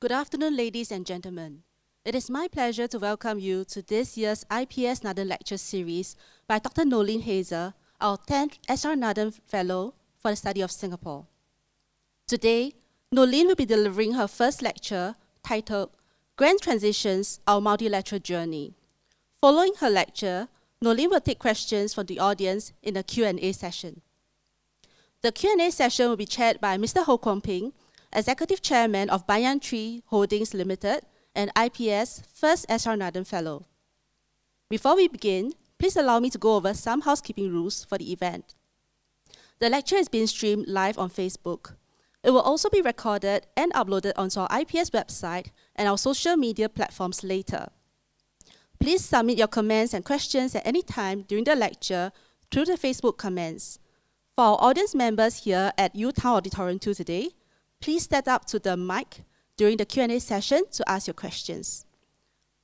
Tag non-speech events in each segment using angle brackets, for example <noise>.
Good afternoon, ladies and gentlemen. It is my pleasure to welcome you to this year's IPS Nathan Lecture Series by Dr. Noeleen Heyzer, our 10th SR Nathan Fellow for the Study of Singapore. Today, Noeleen will be delivering her first lecture titled Grand Transitions, Our Multilateral Journey. Following her lecture, Noeleen will take questions from the audience in a Q&A session. The Q&A session will be chaired by Mr. Ho Kwon Ping, Executive Chairman of Banyan Tree Holdings Limited and IPS First SR Nathan Fellow. Before we begin, please allow me to go over some housekeeping rules for the event. The lecture is being streamed live on Facebook. It will also be recorded and uploaded onto our IPS website and our social media platforms later. Please submit your comments and questions at any time during the lecture through the Facebook comments. For our audience members here at UTown Auditorium 2 today, please step up to the mic during the Q&A session to ask your questions.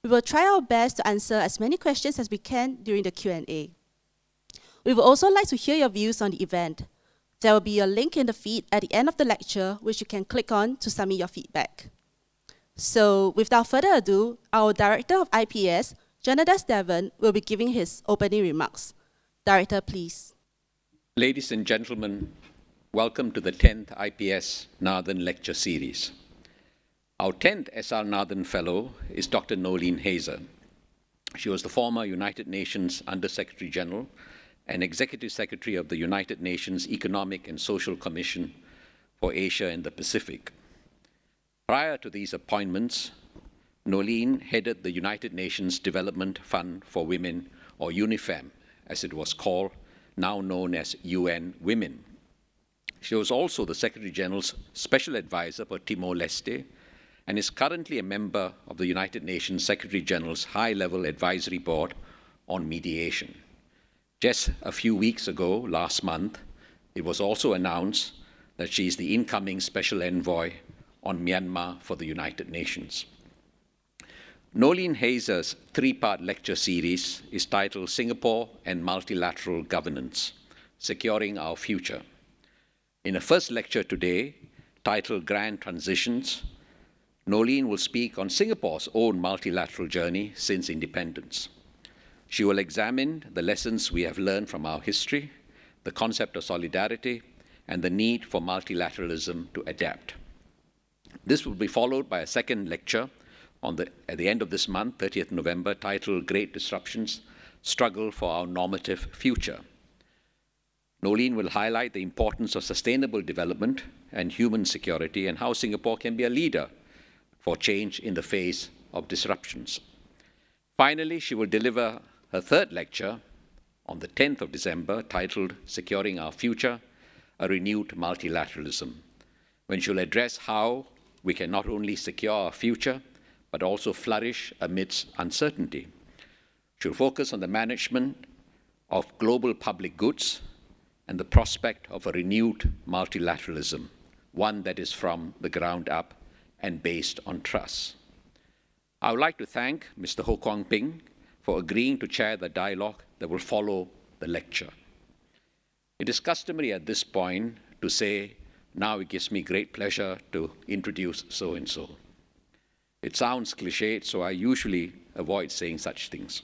We will try our best to answer as many questions as we can during the Q&A. We would also like to hear your views on the event. There will be a link in the feed at the end of the lecture which you can click on to submit your feedback. So, without further ado, our Director of IPS, Janadas Devan, will be giving his opening remarks. Director, please. Ladies and gentlemen, welcome to the 10th IPS Nathan Lecture Series. Our 10th SR Nathan Fellow is Dr. Noeleen Heyzer. She was the former United Nations Under Secretary General and Executive Secretary of the United Nations Economic and Social Commission for Asia and the Pacific. Prior to these appointments, Noeleen headed the United Nations Development Fund for Women, or UNIFEM, as it was called, now known as UN Women. She was also the Secretary General's Special Advisor for Timor Leste and is currently a member of the United Nations Secretary General's High Level Advisory Board on Mediation. Just a few weeks ago, last month, it was also announced that she is the incoming Special Envoy on Myanmar for the United Nations. Noeleen Heyzer's three part lecture series is titled Singapore and Multilateral Governance Securing Our Future. In a first lecture today, titled Grand Transitions, Noeleen will speak on Singapore's own multilateral journey since independence. She will examine the lessons we have learned from our history, the concept of solidarity, and the need for multilateralism to adapt. This will be followed by a second lecture the, at the end of this month, 30th November, titled Great Disruptions Struggle for Our Normative Future. Noeleen will highlight the importance of sustainable development and human security and how Singapore can be a leader for change in the face of disruptions. Finally, she will deliver her third lecture on the 10th of December titled Securing Our Future A Renewed Multilateralism, when she'll address how we can not only secure our future, but also flourish amidst uncertainty. She'll focus on the management of global public goods and the prospect of a renewed multilateralism, one that is from the ground up and based on trust. I would like to thank Mr. Ho Kwon Ping for agreeing to chair the dialogue that will follow the lecture. It is customary at this point to say, now it gives me great pleasure to introduce so and so. It sounds cliched, so I usually avoid saying such things.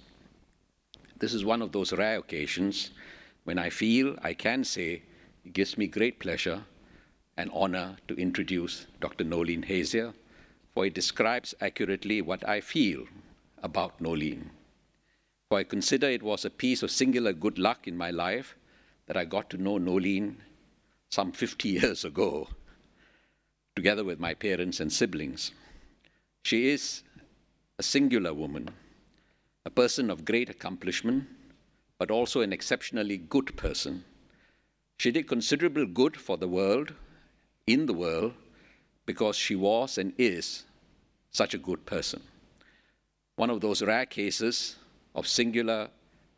This is one of those rare occasions when I feel I can say, it gives me great pleasure and honor to introduce Dr. Noeleen Heyzer, for it describes accurately what I feel about Noeleen. For I consider it was a piece of singular good luck in my life that I got to know Noeleen some 50 <laughs> years ago, together with my parents and siblings. She is a singular woman, a person of great accomplishment, but also an exceptionally good person. She did considerable good for the world in the world because she was and is such a good person. One of those rare cases of singular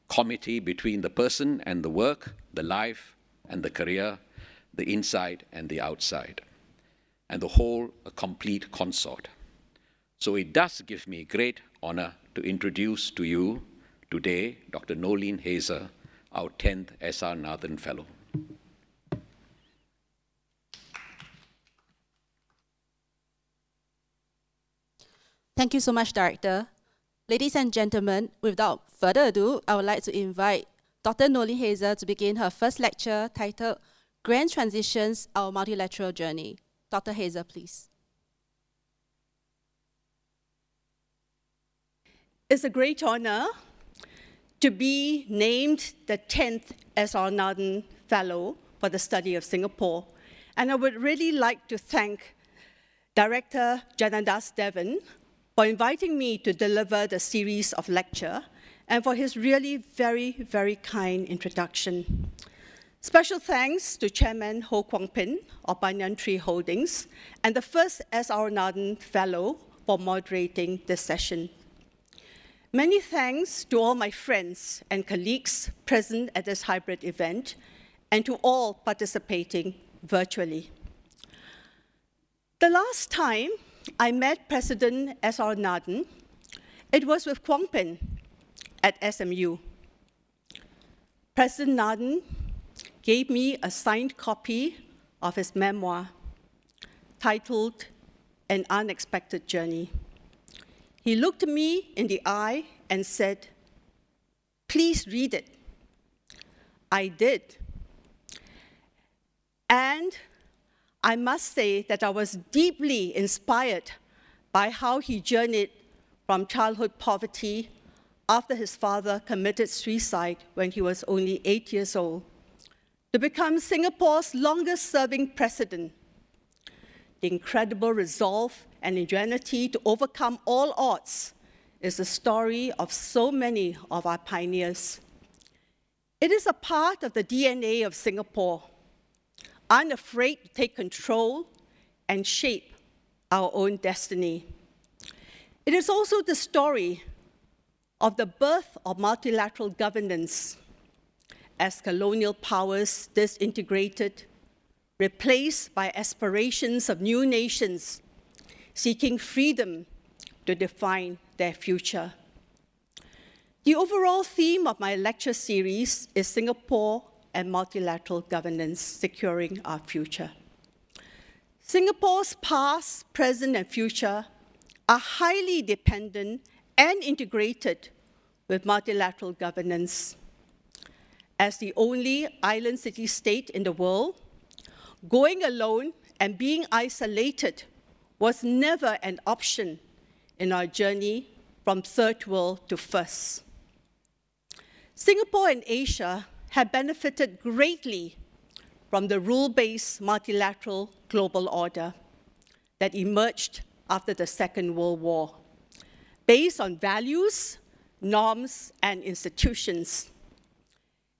comity between the person and the work, the life and the career, the inside and the outside, and the whole a complete consort. So it does give me great honor to introduce to you today Dr. Noeleen Heyzer, our 10th SR Nathan Fellow. Thank you so much, Director. Ladies and gentlemen, without further ado, I would like to invite Dr. Noeleen Heyzer to begin her first lecture titled Grand Transitions, Our Multilateral Journey. Dr. Heyzer, please. It's a great honor to be named the 10th S.R. Nathan Fellow for the Study of Singapore. And I would really like to thank Director Janadas Devan for inviting me to deliver the series of lecture and for his really very, very kind introduction. Special thanks to Chairman Ho Kwon Ping of Banyan Tree Holdings and the first S.R. Nathan Fellow for moderating this session. Many thanks to all my friends and colleagues present at this hybrid event and to all participating virtually. The last time I met President S.R. Nathan. It was with Kwon Ping at SMU. President Nathan gave me a signed copy of his memoir titled An Unexpected Journey. He looked me in the eye and said, Please read it. I did. And I must say that I was deeply inspired by how he journeyed from childhood poverty after his father committed suicide when he was only eight years old to become Singapore's longest serving president. The incredible resolve and ingenuity to overcome all odds is the story of so many of our pioneers. It is a part of the DNA of Singapore unafraid to take control and shape our own destiny. It is also the story of the birth of multilateral governance as colonial powers disintegrated, replaced by aspirations of new nations seeking freedom to define their future. The overall theme of my lecture series is Singapore and multilateral governance securing our future. Singapore's past, present, and future are highly dependent and integrated with multilateral governance. As the only island city state in the world, going alone and being isolated was never an option in our journey from third world to first. Singapore and Asia have benefited greatly from the rule based multilateral global order that emerged after the Second World War, based on values, norms, and institutions.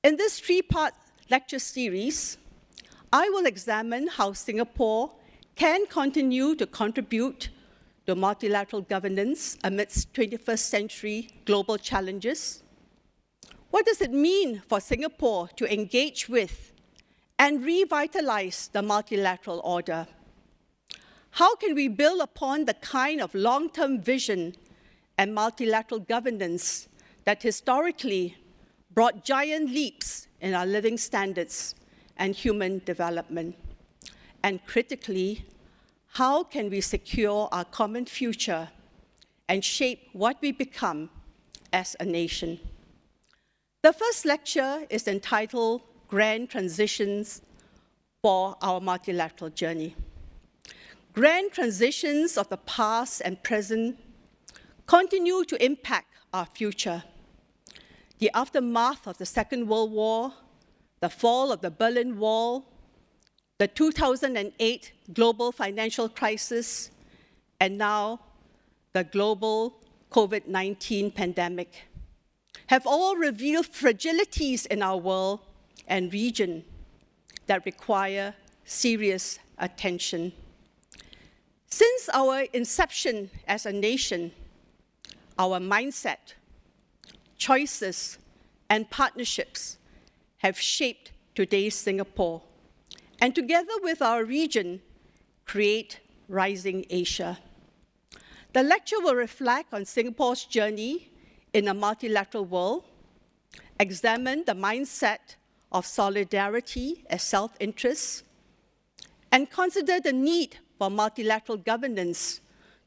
In this three part lecture series, I will examine how Singapore can continue to contribute to multilateral governance amidst 21st century global challenges what does it mean for Singapore to engage with and revitalize the multilateral order? How can we build upon the kind of long term vision and multilateral governance that historically brought giant leaps in our living standards and human development? And critically, how can we secure our common future and shape what we become as a nation? The first lecture is entitled Grand Transitions for Our Multilateral Journey. Grand transitions of the past and present continue to impact our future. The aftermath of the Second World War, the fall of the Berlin Wall, the 2008 global financial crisis, and now the global COVID 19 pandemic have all revealed fragilities in our world and region that require serious attention. Since our inception as a nation, our mindset, choices, and partnerships have shaped today's Singapore, and together with our region, create Rising Asia. The lecture will reflect on Singapore's journey in a multilateral world, examine the mindset of solidarity as self interest, and consider the need for multilateral governance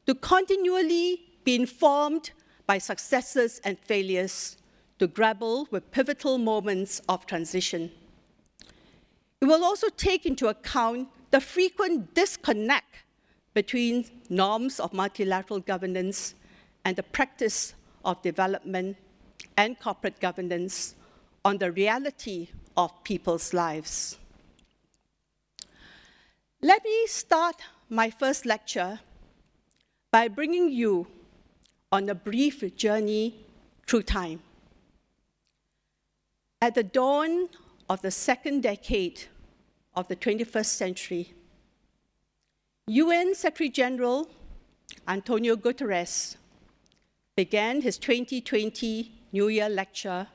to continually be informed by successes and failures to grapple with pivotal moments of transition. It will also take into account the frequent disconnect between norms of multilateral governance and the practice of development and corporate governance on the reality of people's lives. Let me start my first lecture by bringing you on a brief journey through time. At the dawn of the second decade of the 21st century, UN Secretary General Antonio Guterres began his 2020 New Year lecture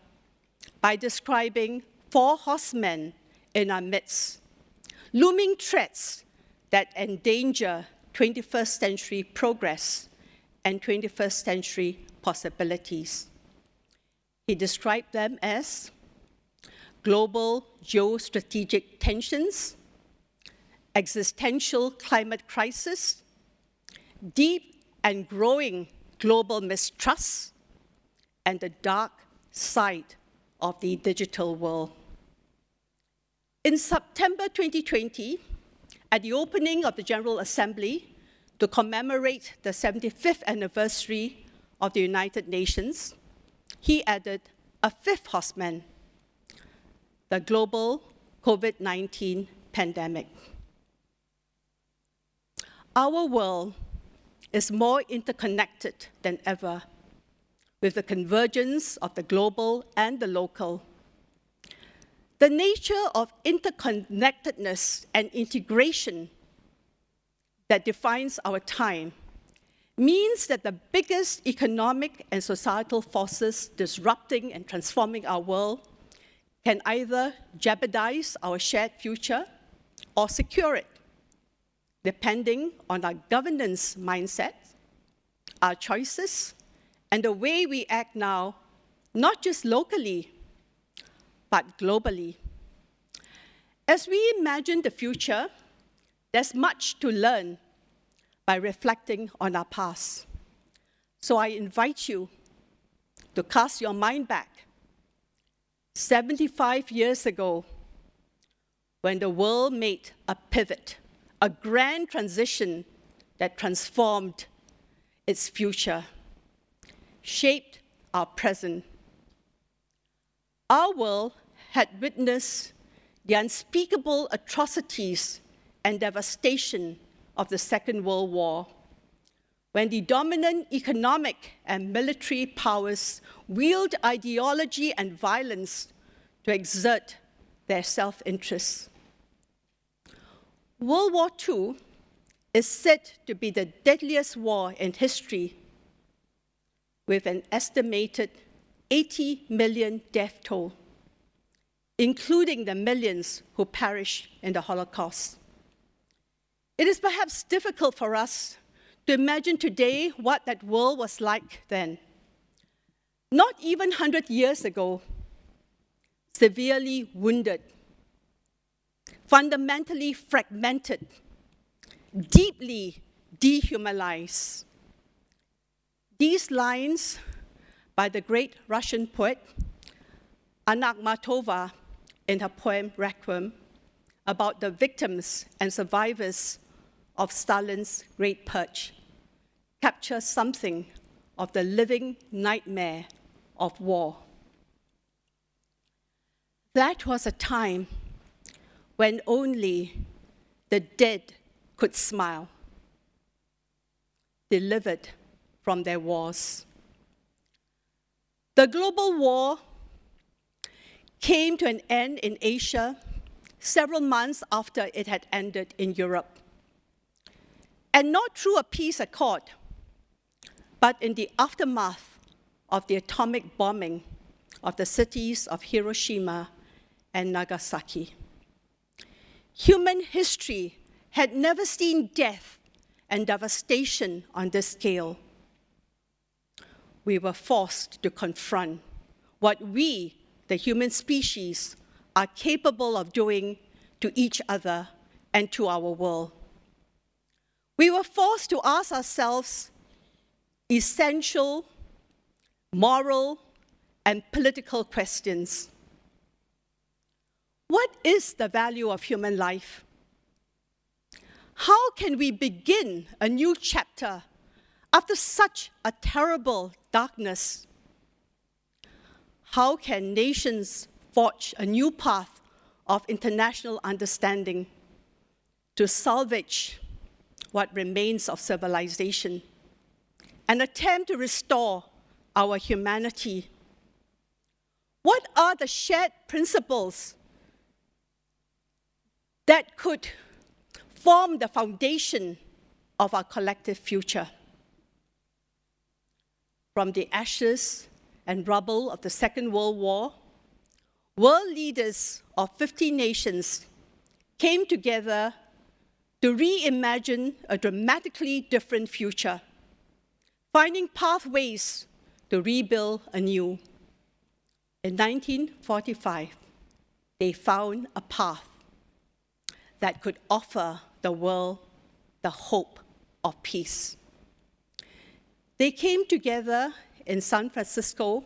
by describing four horsemen in our midst, looming threats that endanger 21st century progress and 21st century possibilities. He described them as global geostrategic tensions, existential climate crisis, deep and growing global mistrust, and the dark side of the digital world. In September 2020, at the opening of the General Assembly to commemorate the 75th anniversary of the United Nations, he added a fifth horseman the global COVID 19 pandemic. Our world is more interconnected than ever with the convergence of the global and the local. The nature of interconnectedness and integration that defines our time means that the biggest economic and societal forces disrupting and transforming our world can either jeopardize our shared future or secure it, depending on our governance mindset, our choices, and the way we act now, not just locally, but globally. As we imagine the future, there's much to learn by reflecting on our past. So I invite you to cast your mind back 75 years ago, when the world made a pivot, a grand transition that transformed its future, shaped our present. Our world had witnessed the unspeakable atrocities and devastation of the Second World War when the dominant economic and military powers wield ideology and violence to exert their self interest. World War II is said to be the deadliest war in history, with an estimated 80 million death toll, including the millions who perished in the Holocaust. It is perhaps difficult for us to imagine today what that world was like then. Not even 100 years ago, severely wounded, fundamentally fragmented, deeply dehumanized. These lines by the great Russian poet Anna Akhmatova in her poem Requiem about the victims and survivors of Stalin's Great Purge capture something of the living nightmare of war. That was a time when only the dead could smile, delivered from their wars. The global war came to an end in Asia several months after it had ended in Europe and not through a peace accord, but in the aftermath of the atomic bombing of the cities of Hiroshima and Nagasaki. Human history had never seen death and devastation on this scale. We were forced to confront what we, the human species, are capable of doing to each other and to our world. We were forced to ask ourselves essential moral and political questions. What is the value of human life? How can we begin a new chapter after such a terrible darkness? How can nations forge a new path of international understanding to salvage what remains of civilization an attempt to restore our humanity? What are the shared principles that could form the foundation of our collective future? From the ashes and rubble of the Second World War, world leaders of 50 nations came together to reimagine a dramatically different future, finding pathways to rebuild anew. In 1945, they found a path that could offer the world the hope of peace. They came together in San Francisco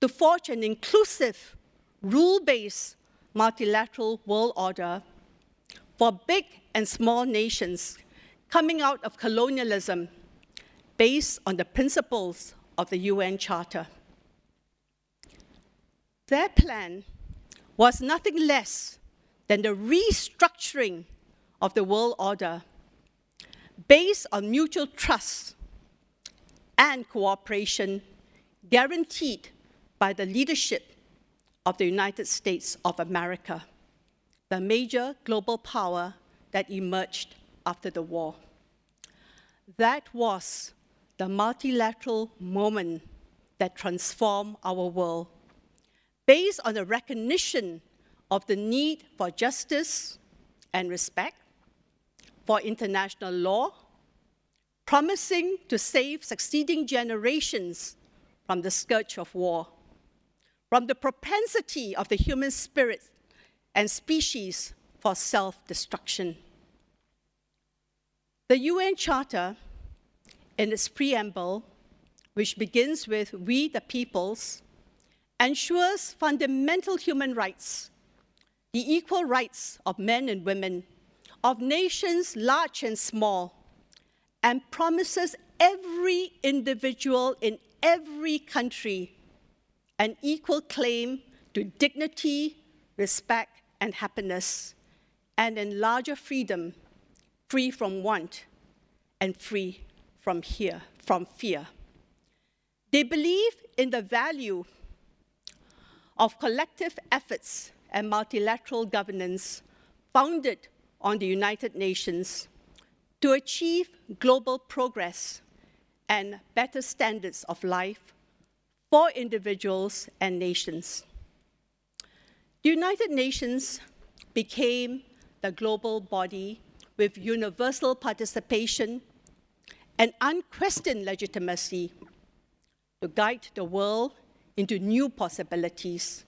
to forge an inclusive, rule based multilateral world order for big and small nations coming out of colonialism based on the principles of the UN Charter. Their plan was nothing less than the restructuring of the world order based on mutual trust and cooperation guaranteed by the leadership of the United States of America, the major global power that emerged after the war. That was the multilateral moment that transformed our world, based on the recognition of the need for justice and respect, for international law, promising to save succeeding generations from the scourge of war, from the propensity of the human spirit and species for self destruction. The UN Charter, in its preamble, which begins with We the Peoples, ensures fundamental human rights, the equal rights of men and women, of nations large and small, and promises every individual in every country an equal claim to dignity, respect, and happiness, and in larger freedom, free from want and free from here, from fear. They believe in the value of collective efforts and multilateral governance founded on the United Nations to achieve global progress and better standards of life for individuals and nations. The United Nations became the global body with universal participation and unquestioned legitimacy to guide the world into new possibilities.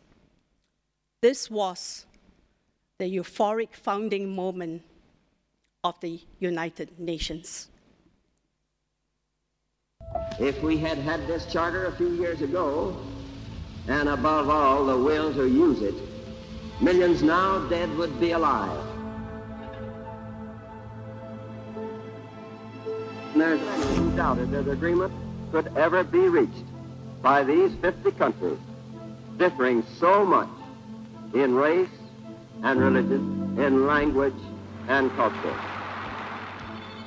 This was the euphoric founding moment of the United Nations. If we had had this charter a few years ago, and above all, the will to use it, millions now dead would be alive. There's who doubted that agreement could ever be reached by these 50 countries, differing so much in race and religion, in language and culture.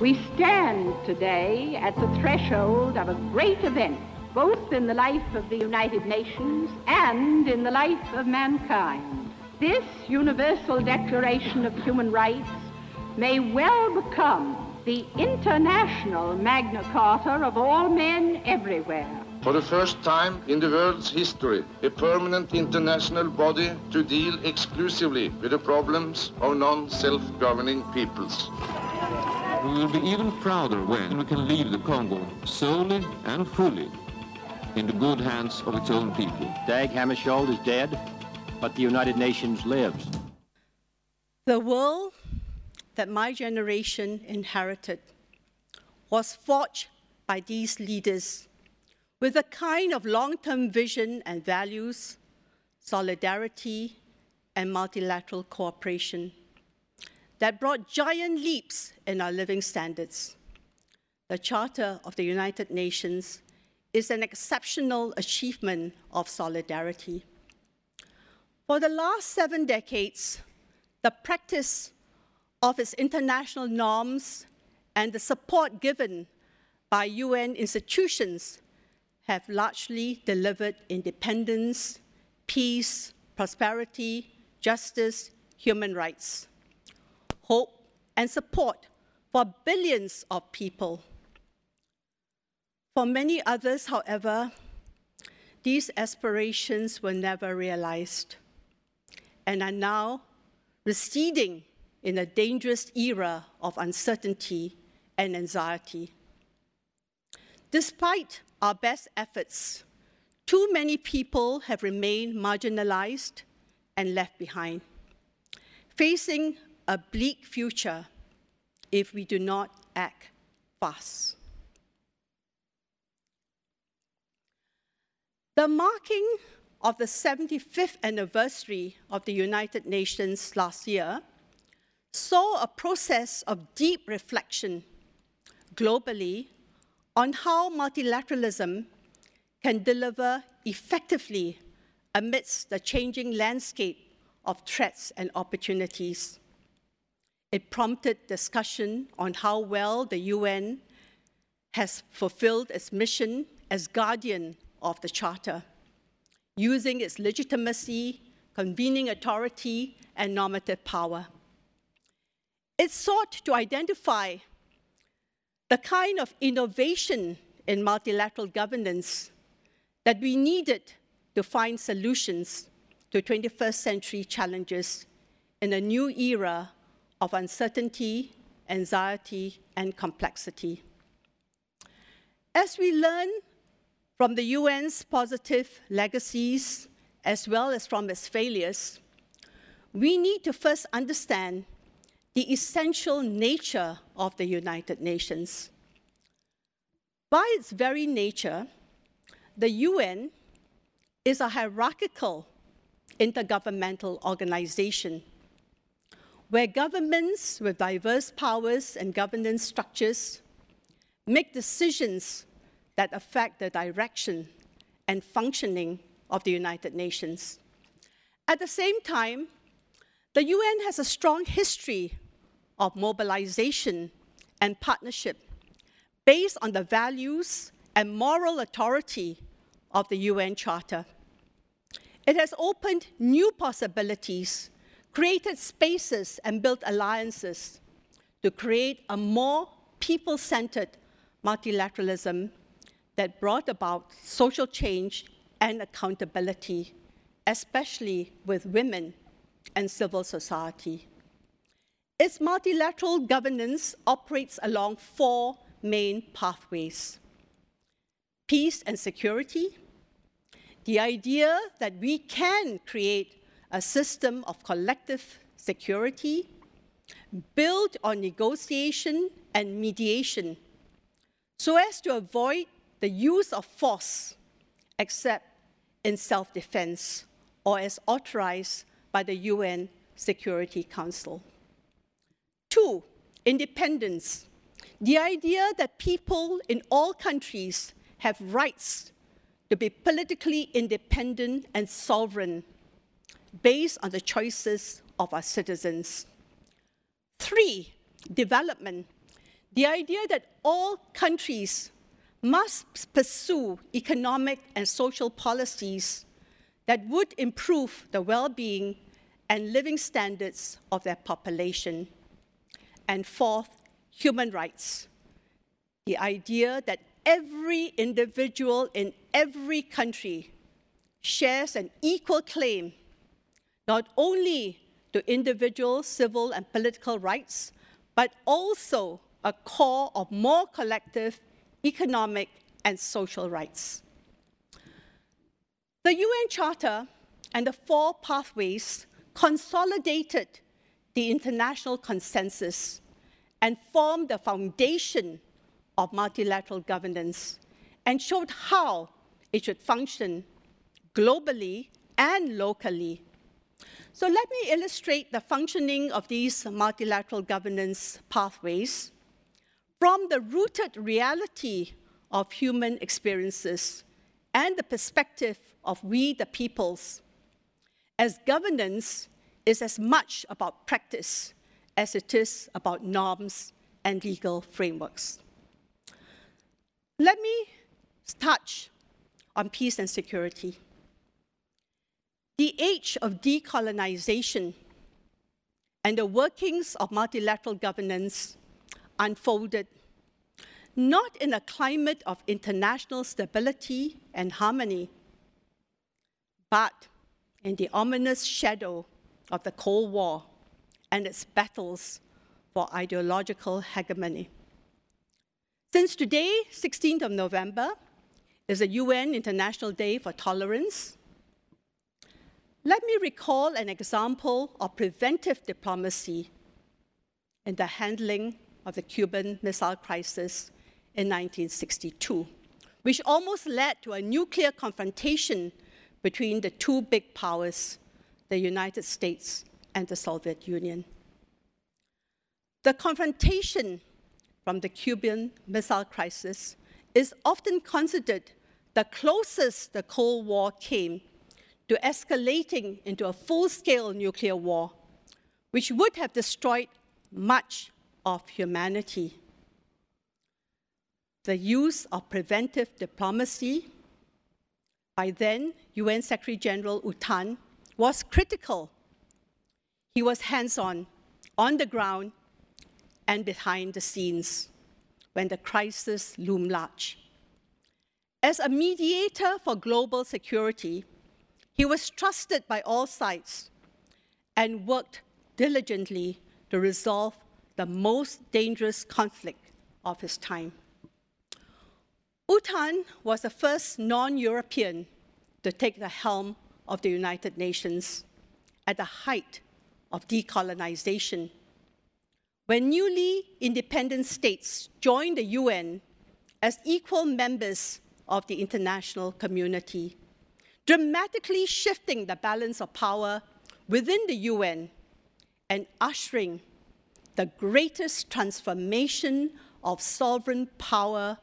We stand today at the threshold of a great event, both in the life of the United Nations and in the life of mankind. This Universal Declaration of Human Rights may well become the international Magna Carta of all men everywhere. For the first time in the world's history, a permanent international body to deal exclusively with the problems of non-self-governing peoples. We will be even prouder when we can leave the Congo solely and fully in the good hands of its own people. Dag Hammarskjöld is dead, but the United Nations lives. The world that my generation inherited was forged by these leaders with a kind of long term vision and values, solidarity, and multilateral cooperation that brought giant leaps in our living standards. The Charter of the United Nations is an exceptional achievement of solidarity. For the last seven decades, the practice of its international norms and the support given by UN institutions have largely delivered independence, peace, prosperity, justice, human rights, hope, and support for billions of people. For many others, however, these aspirations were never realized and are now receding in a dangerous era of uncertainty and anxiety. Despite our best efforts, too many people have remained marginalized and left behind, facing a bleak future if we do not act fast. The marking of the 75th anniversary of the United Nations last year saw a process of deep reflection globally on how multilateralism can deliver effectively amidst the changing landscape of threats and opportunities. It prompted discussion on how well the UN has fulfilled its mission as guardian of the Charter, using its legitimacy, convening authority, and normative power. It sought to identify the kind of innovation in multilateral governance that we needed to find solutions to 21st century challenges in a new era of uncertainty, anxiety, and complexity. As we learn from the UN's positive legacies as well as from its failures, we need to first understand the essential nature of the United Nations. By its very nature, the UN is a hierarchical intergovernmental organization where governments with diverse powers and governance structures make decisions that affect the direction and functioning of the United Nations. At the same time, the UN has a strong history of mobilization and partnership based on the values and moral authority of the UN Charter. It has opened new possibilities, created spaces, and built alliances to create a more people centered multilateralism that brought about social change and accountability, especially with women and civil society. Its multilateral governance operates along four main pathways peace and security, the idea that we can create a system of collective security built on negotiation and mediation so as to avoid the use of force except in self defense or as authorized by the UN Security Council. Two, independence. The idea that people in all countries have rights to be politically independent and sovereign based on the choices of our citizens. Three, development. The idea that all countries must pursue economic and social policies that would improve the well being and living standards of their population. And fourth, human rights. The idea that every individual in every country shares an equal claim not only to individual civil and political rights, but also a core of more collective economic, and social rights. The UN Charter and the four pathways consolidated the international consensus and formed the foundation of multilateral governance and showed how it should function globally and locally. So let me illustrate the functioning of these multilateral governance pathways from the rooted reality of human experiences and the perspective of we the peoples, as governance is as much about practice as it is about norms and legal frameworks. Let me touch on peace and security. The age of decolonization and the workings of multilateral governance unfolded not in a climate of international stability and harmony, but in the ominous shadow of the Cold War and its battles for ideological hegemony. Since today, 16th of November, is a UN International Day for Tolerance, let me recall an example of preventive diplomacy in the handling of the Cuban Missile Crisis in 1962, which almost led to a nuclear confrontation between the two big powers, the United States and the Soviet Union. The confrontation from the Cuban Missile Crisis is often considered the closest the Cold War came to escalating into a full scale nuclear war, which would have destroyed much of humanity. The use of preventive diplomacy by then UN Secretary General U was critical. He was hands on, on the ground, and behind the scenes when the crisis loomed large. As a mediator for global security, he was trusted by all sides and worked diligently to resolve the most dangerous conflict of his time. U Thant was the first non European to take the helm of the United Nations at the height of decolonization when newly independent states joined the UN as equal members of the international community, dramatically shifting the balance of power within the UN and ushering the greatest transformation of sovereign power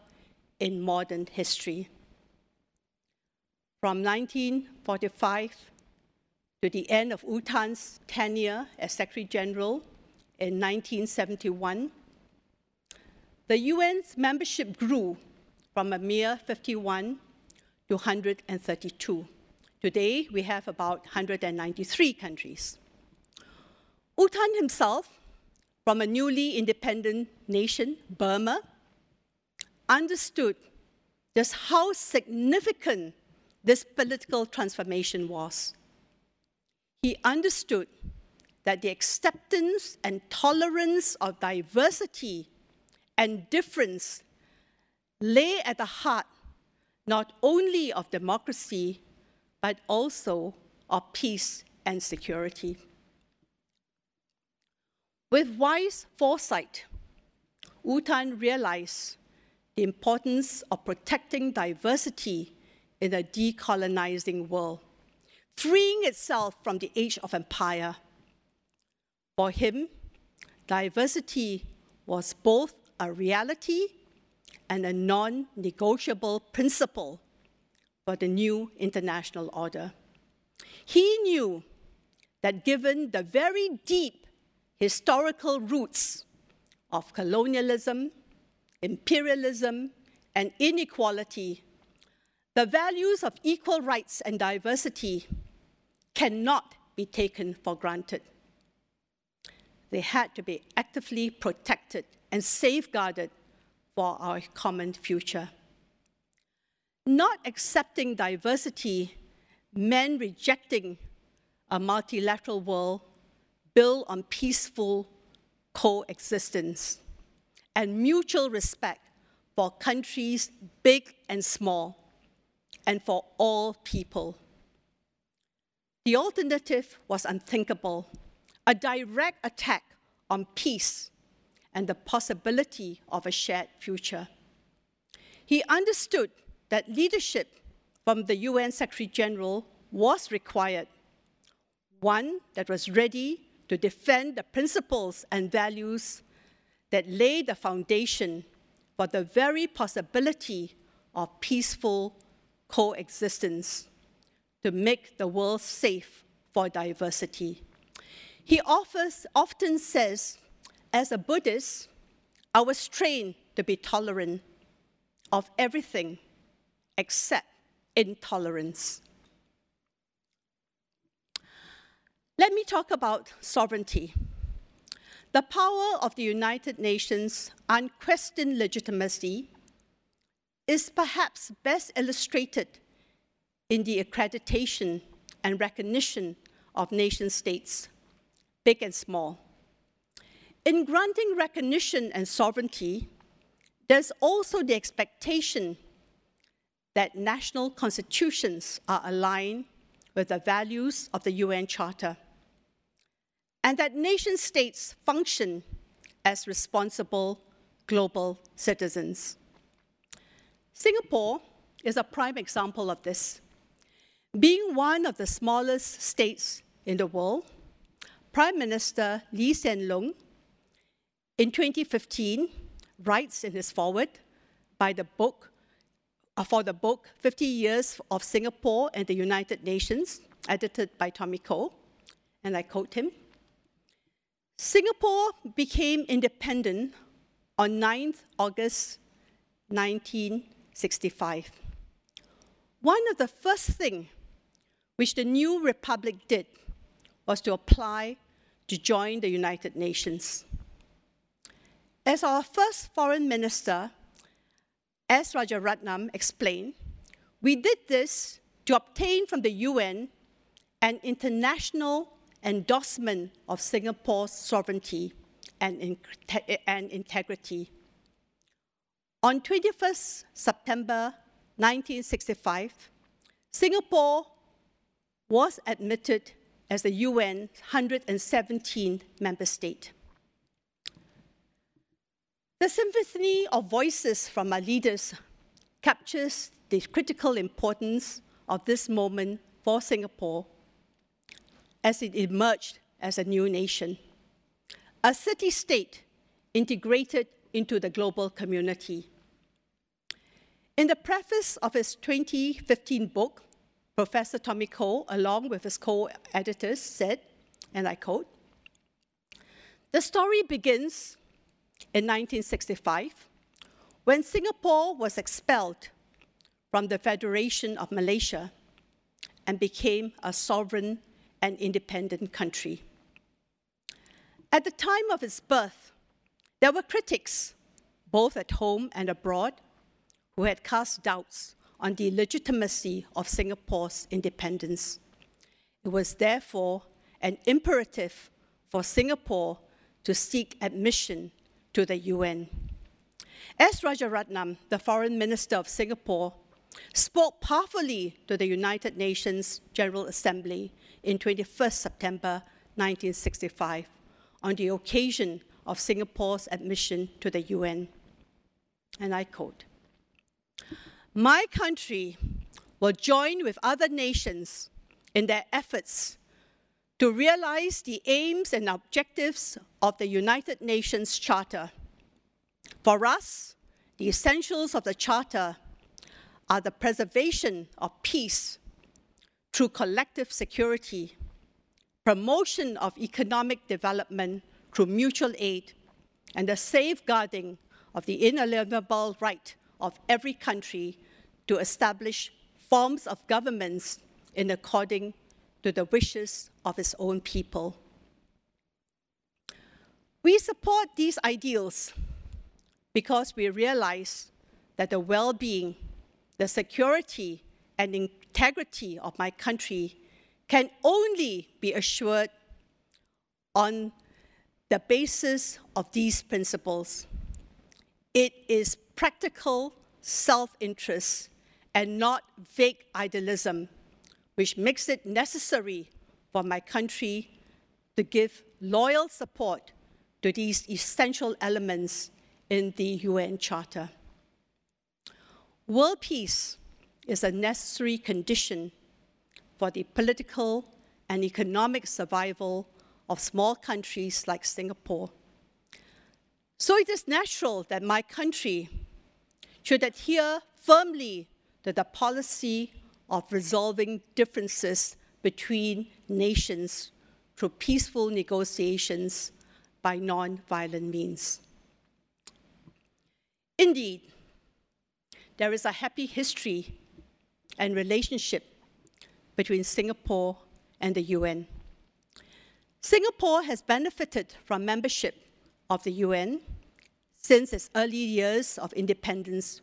in modern history. From 1945 to the end of U tenure as Secretary General in 1971, the UN's membership grew from a mere 51 to 132. Today, we have about 193 countries. U himself, from a newly independent nation, Burma, understood just how significant this political transformation was. He understood that the acceptance and tolerance of diversity and difference lay at the heart not only of democracy, but also of peace and security. With wise foresight, U Thant realized the importance of protecting diversity in a decolonizing world, freeing itself from the age of empire for him, diversity was both a reality and a non negotiable principle for the new international order. He knew that given the very deep historical roots of colonialism, imperialism, and inequality, the values of equal rights and diversity cannot be taken for granted they had to be actively protected and safeguarded for our common future. Not accepting diversity meant rejecting a multilateral world built on peaceful coexistence and mutual respect for countries big and small and for all people. The alternative was unthinkable a direct attack on peace and the possibility of a shared future. he understood that leadership from the UN Secretary General was required, one that was ready to defend the principles and values that lay the foundation for the very possibility of peaceful coexistence to make the world safe for diversity. He offers, often says, as a Buddhist, I was trained to be tolerant of everything except intolerance. Let me talk about sovereignty. The power of the United Nations' unquestioned legitimacy is perhaps best illustrated in the accreditation and recognition of nation states, big and small. In granting recognition and sovereignty, there's also the expectation that national constitutions are aligned with the values of the UN Charter and that nation states function as responsible global citizens. Singapore is a prime example of this. Being one of the smallest states in the world, Prime Minister Lee Hsien Loong in 2015 writes in his foreword by the book uh, for the book 50 Years of Singapore and the United Nations, edited by Tommy Koh, and I quote him Singapore became independent on 9th August 1965. One of the first things which the new republic did was to apply to join the United Nations. As our first foreign minister, S. Rajaratnam explained, we did this to obtain from the UN an international endorsement of Singapore's sovereignty and, and integrity. On 21st September 1965, Singapore was admitted as the UN 117th member state. The symphony of voices from our leaders captures the critical importance of this moment for Singapore as it emerged as a new nation, a city state integrated into the global community. In the preface of his 2015 book, Professor Tommy Koh, along with his co editors, said, and I quote, The story begins in 1965 when Singapore was expelled from the Federation of Malaysia and became a sovereign and independent country. At the time of its birth, there were critics, both at home and abroad, who had cast doubts on the legitimacy of Singapore's independence. It was therefore an imperative for Singapore to seek admission to the UN. S. Rajaratnam, the Foreign Minister of Singapore, spoke powerfully to the United Nations General Assembly in 21 September 1965 on the occasion of Singapore's admission to the UN. And I quote My country will join with other nations in their efforts to realize the aims and objectives of the United Nations Charter. For us, the essentials of the Charter are the preservation of peace through collective security, promotion of economic development through mutual aid, and the safeguarding of the inalienable right of every country to establish forms of governments in according to the wishes of its own people. We support these ideals because we realize that the well being, the security, and integrity of my country can only be assured on the basis of these principles. It is practical self interest and not vague idealism which makes it necessary for my country to give loyal support to these essential elements in the UN Charter. World peace is a necessary condition for the political and economic survival of small countries like Singapore. So it is natural that my country should adhere firmly to the policy of resolving differences between nations through peaceful negotiations by non-violent means. Indeed, there is a happy history and relationship between Singapore and the UN. Singapore has benefited from membership of the UN since its early years of independence,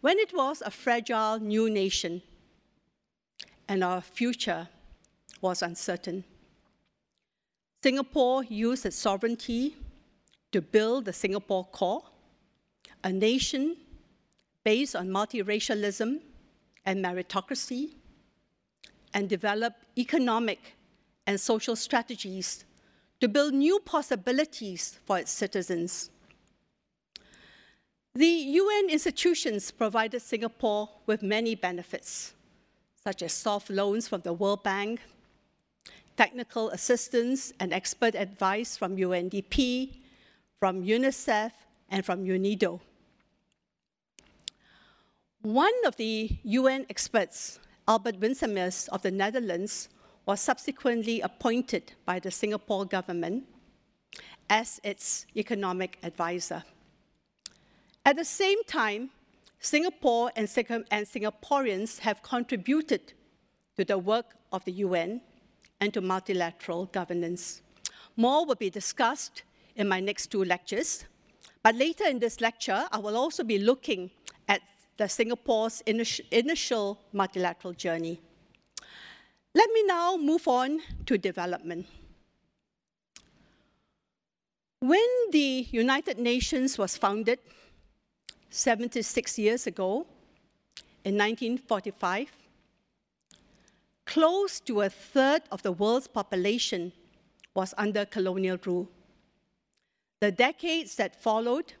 when it was a fragile new nation and our future was uncertain. Singapore used its sovereignty to build the Singapore core, a nation based on multiracialism and meritocracy, and develop economic and social strategies to build new possibilities for its citizens. The UN institutions provided Singapore with many benefits, such as soft loans from the World Bank, technical assistance and expert advice from UNDP, from UNICEF, and from UNIDO. One of the UN experts, Albert Winsemius of the Netherlands, was subsequently appointed by the Singapore government as its economic advisor. At the same time, Singapore and, and Singaporeans have contributed to the work of the UN and to multilateral governance. More will be discussed in my next two lectures, but later in this lecture, I will also be looking the Singapore's initial multilateral journey. Let me now move on to development. When the United Nations was founded 76 years ago, in 1945, close to a third of the world's population was under colonial rule. The decades that followed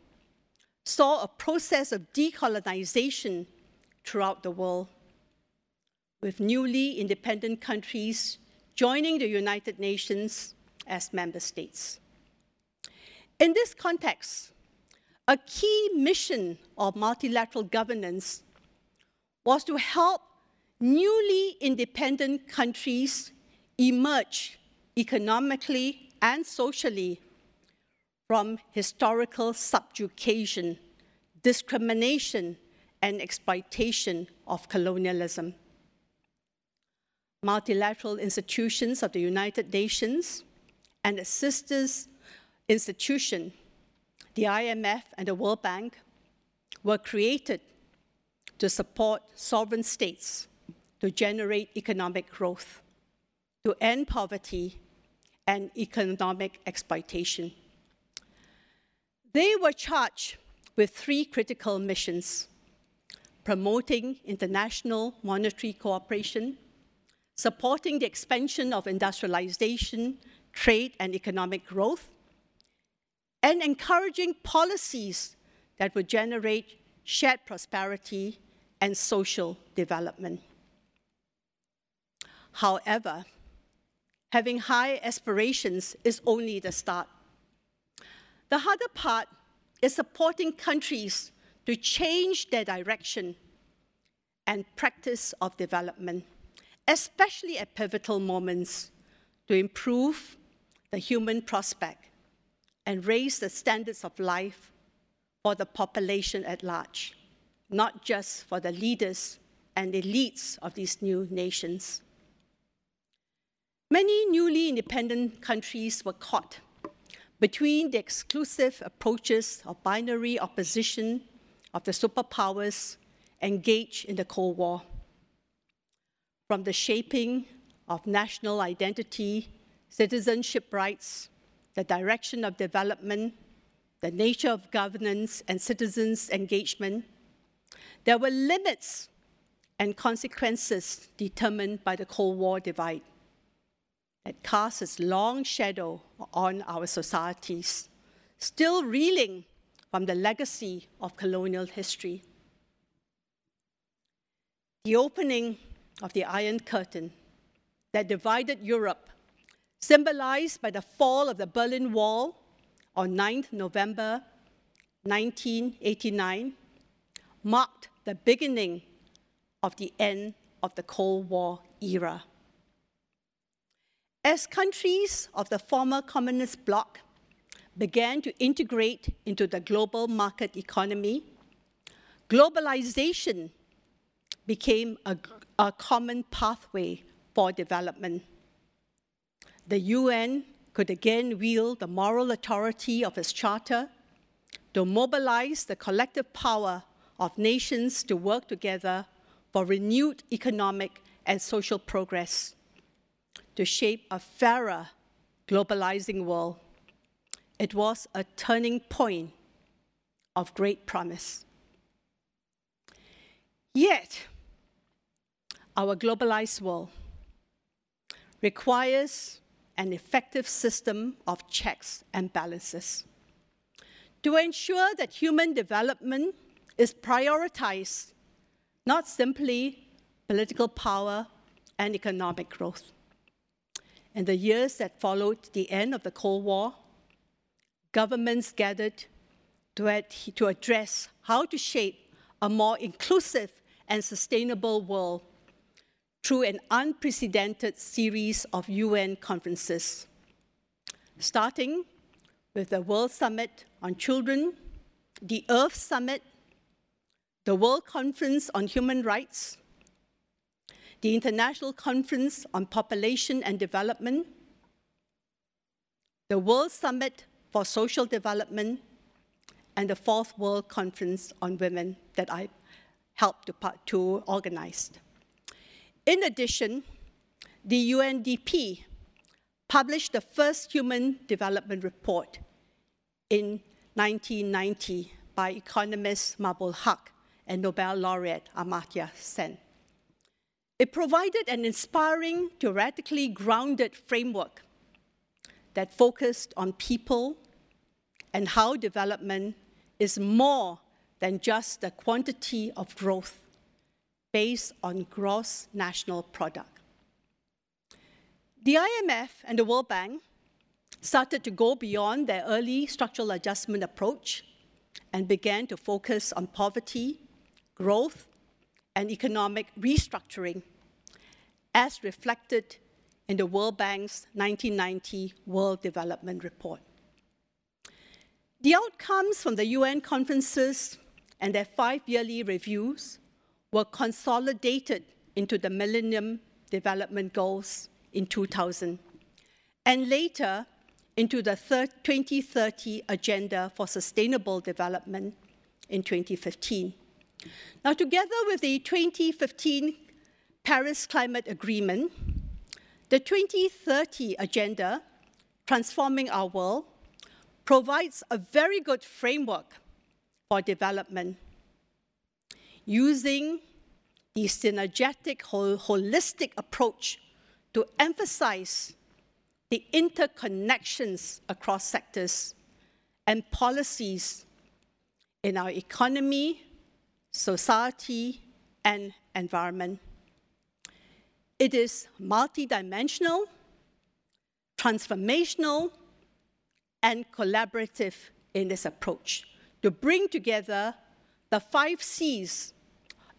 saw a process of decolonization throughout the world, with newly independent countries joining the United Nations as member states. In this context, a key mission of multilateral governance was to help newly independent countries emerge economically and socially from historical subjugation, discrimination, and exploitation of colonialism. Multilateral institutions of the United Nations and its sisters institution, the IMF and the World Bank, were created to support sovereign states to generate economic growth, to end poverty and economic exploitation. They were charged with three critical missions promoting international monetary cooperation, supporting the expansion of industrialization, trade, and economic growth, and encouraging policies that would generate shared prosperity and social development. However, having high aspirations is only the start. The harder part is supporting countries to change their direction and practice of development, especially at pivotal moments, to improve the human prospect and raise the standards of life for the population at large, not just for the leaders and elites of these new nations. Many newly independent countries were caught between the exclusive approaches of binary opposition of the superpowers engaged in the Cold War. From the shaping of national identity, citizenship rights, the direction of development, the nature of governance, and citizens' engagement, there were limits and consequences determined by the Cold War divide that casts its long shadow on our societies, still reeling from the legacy of colonial history. the opening of the Iron Curtain that divided Europe, symbolized by the fall of the Berlin Wall on 9th November 1989, marked the beginning of the end of the Cold War era. As countries of the former communist bloc began to integrate into the global market economy, globalization became a, a common pathway for development. The UN could again wield the moral authority of its charter to mobilize the collective power of nations to work together for renewed economic and social progress, to shape a fairer globalizing world. It was a turning point of great promise. Yet, our globalized world requires an effective system of checks and balances to ensure that human development is prioritized, not simply political power and economic growth. In the years that followed the end of the Cold War, governments gathered to, ad- to address how to shape a more inclusive and sustainable world through an unprecedented series of UN conferences, starting with the World Summit on Children, the Earth Summit, the World Conference on Human Rights, the International Conference on Population and Development, the World Summit for Social Development, and the Fourth World Conference on Women that I helped to, to organize. In addition, the UNDP published the first Human Development Report in 1990 by economist Mahbub Haq and Nobel laureate Amartya Sen. It provided an inspiring, theoretically grounded framework that focused on people and how development is more than just the quantity of growth based on gross national product. The IMF and the World Bank started to go beyond their early structural adjustment approach and began to focus on poverty, growth, and economic restructuring, as reflected in the World Bank's 1990 World Development Report. The outcomes from the UN conferences and their five yearly reviews were consolidated into the Millennium Development Goals in 2000, and later into the 2030 Agenda for Sustainable Development in 2015. Now, together with the 2015 Paris Climate Agreement, the 2030 Agenda, Transforming Our World, provides a very good framework for development using the synergetic, holistic approach to emphasize the interconnections across sectors and policies in our economy, society, and environment. It is multidimensional, transformational, and collaborative in this approach to bring together the five C's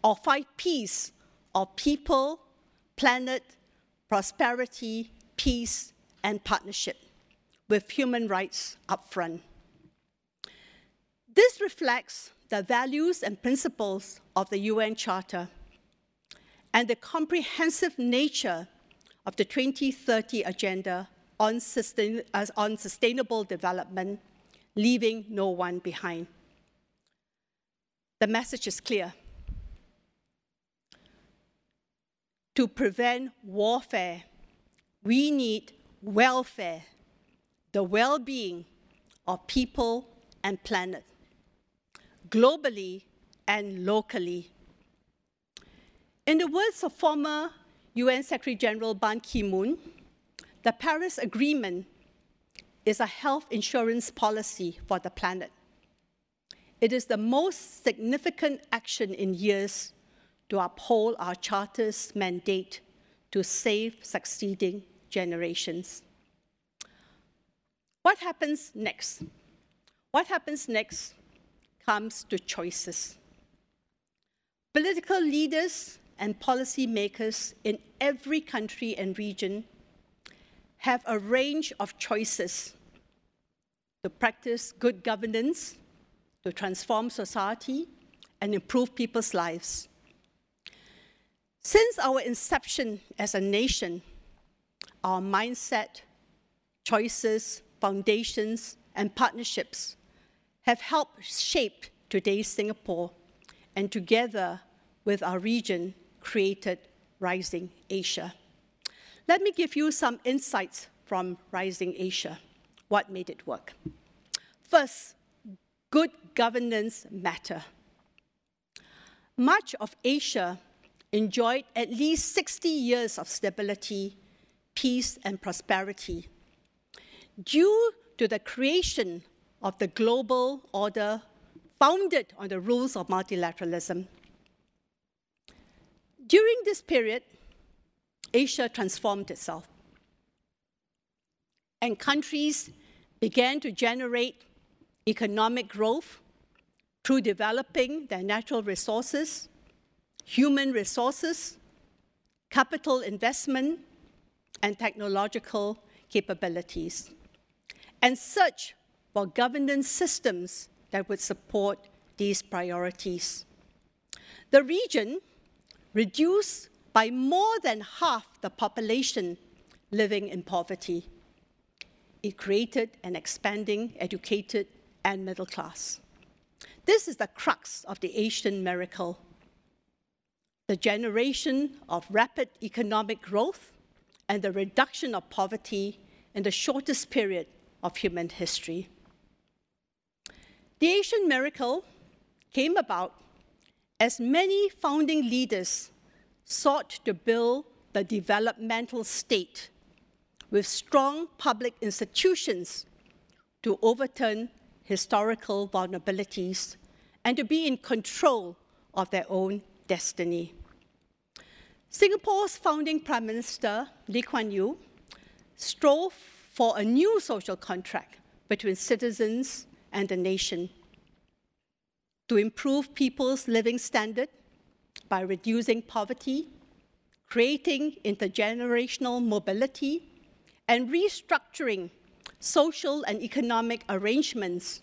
or five P's of people, planet, prosperity, peace, and partnership with human rights up front. This reflects the values and principles of the UN Charter and the comprehensive nature of the 2030 Agenda on, sustain, uh, on sustainable development, leaving no one behind. The message is clear. To prevent warfare, we need welfare, the well being of people and planet, globally and locally. In the words of former UN Secretary General Ban Ki moon, the Paris Agreement is a health insurance policy for the planet. It is the most significant action in years to uphold our Charter's mandate to save succeeding generations. What happens next? What happens next comes to choices. Political leaders and policymakers in every country and region have a range of choices to practice good governance, to transform society, and improve people's lives. Since our inception as a nation, our mindset, choices, foundations, and partnerships have helped shape today's Singapore, and together with our region, created Rising Asia. Let me give you some insights from Rising Asia. What made it work? First, good governance matter. Much of Asia enjoyed at least 60 years of stability, peace, and prosperity due to the creation of the global order founded on the rules of multilateralism. During this period, Asia transformed itself, and countries began to generate economic growth through developing their natural resources, human resources, capital investment, and technological capabilities, and search for governance systems that would support these priorities. The region reduced by more than half the population living in poverty. It created an expanding, educated, and middle class. This is the crux of the Asian miracle the generation of rapid economic growth and the reduction of poverty in the shortest period of human history. The Asian miracle came about as many founding leaders sought to build the developmental state with strong public institutions to overturn historical vulnerabilities and to be in control of their own destiny. Singapore's founding Prime Minister, Lee Kuan Yew, strove for a new social contract between citizens and the nation to improve people's living standard by reducing poverty, creating intergenerational mobility, and restructuring social and economic arrangements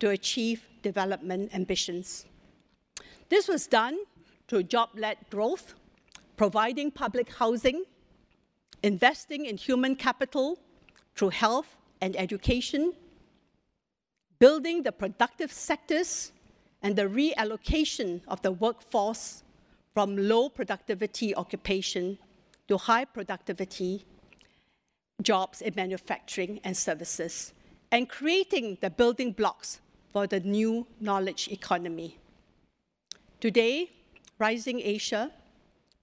to achieve development ambitions. This was done through job-led growth, providing public housing, investing in human capital through health and education, building the productive sectors and the reallocation of the workforce from low productivity occupation to high productivity jobs in manufacturing and services, and creating the building blocks for the new knowledge economy. Today, Rising Asia,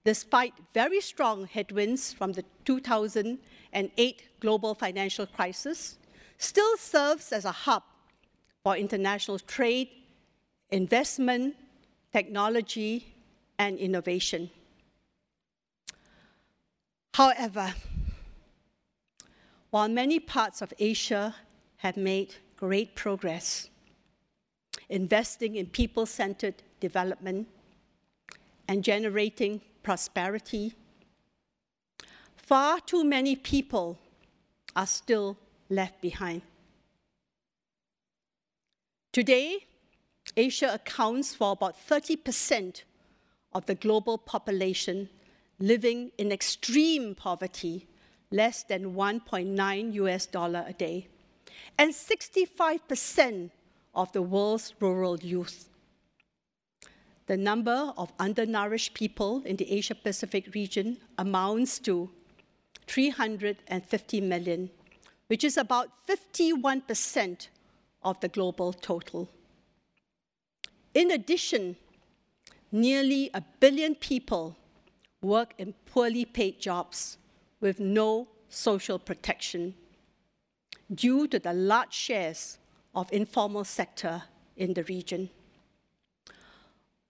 despite very strong headwinds from the 2008 global financial crisis, still serves as a hub for international trade, investment, technology, and innovation. However, while many parts of Asia have made great progress, investing in people centered development and generating prosperity, far too many people are still left behind. Today, Asia accounts for about 30% of the global population living in extreme poverty, less than 1.9 US dollar a day, and 65% of the world's rural youth. The number of undernourished people in the Asia Pacific region amounts to 350 million, which is about 51% of the global total. In addition, nearly a billion people work in poorly paid jobs with no social protection due to the large shares of informal sector in the region.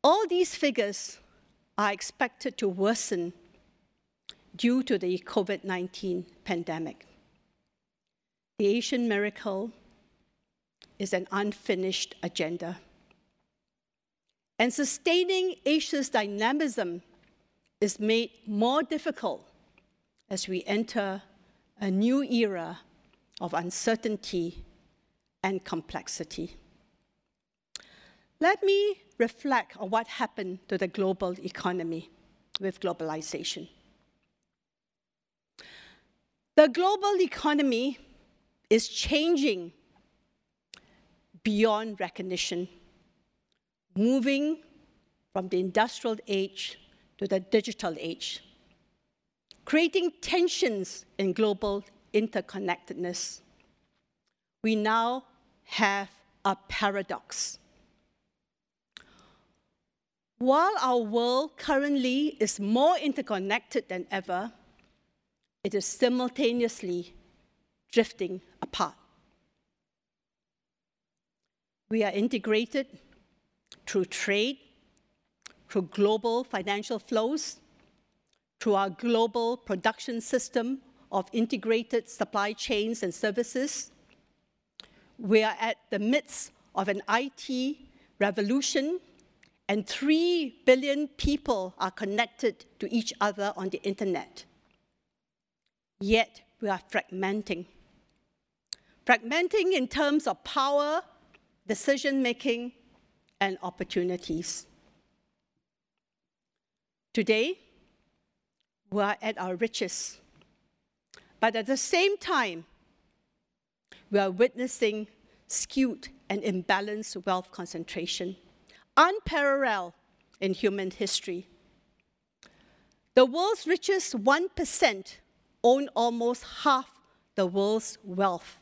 All these figures are expected to worsen due to the COVID 19 pandemic. The Asian miracle is an unfinished agenda. And sustaining Asia's dynamism is made more difficult as we enter a new era of uncertainty and complexity. Let me reflect on what happened to the global economy with globalization. The global economy is changing beyond recognition, moving from the industrial age to the digital age, creating tensions in global interconnectedness. We now have a paradox. While our world currently is more interconnected than ever, it is simultaneously drifting apart. We are integrated through trade, through global financial flows, through our global production system of integrated supply chains and services. We are at the midst of an IT revolution, and 3 billion people are connected to each other on the internet. Yet we are fragmenting. Fragmenting in terms of power, decision making, and opportunities. Today, we are at our richest. But at the same time, we are witnessing skewed and imbalanced wealth concentration, unparalleled in human history. The world's richest 1% own almost half the world's wealth,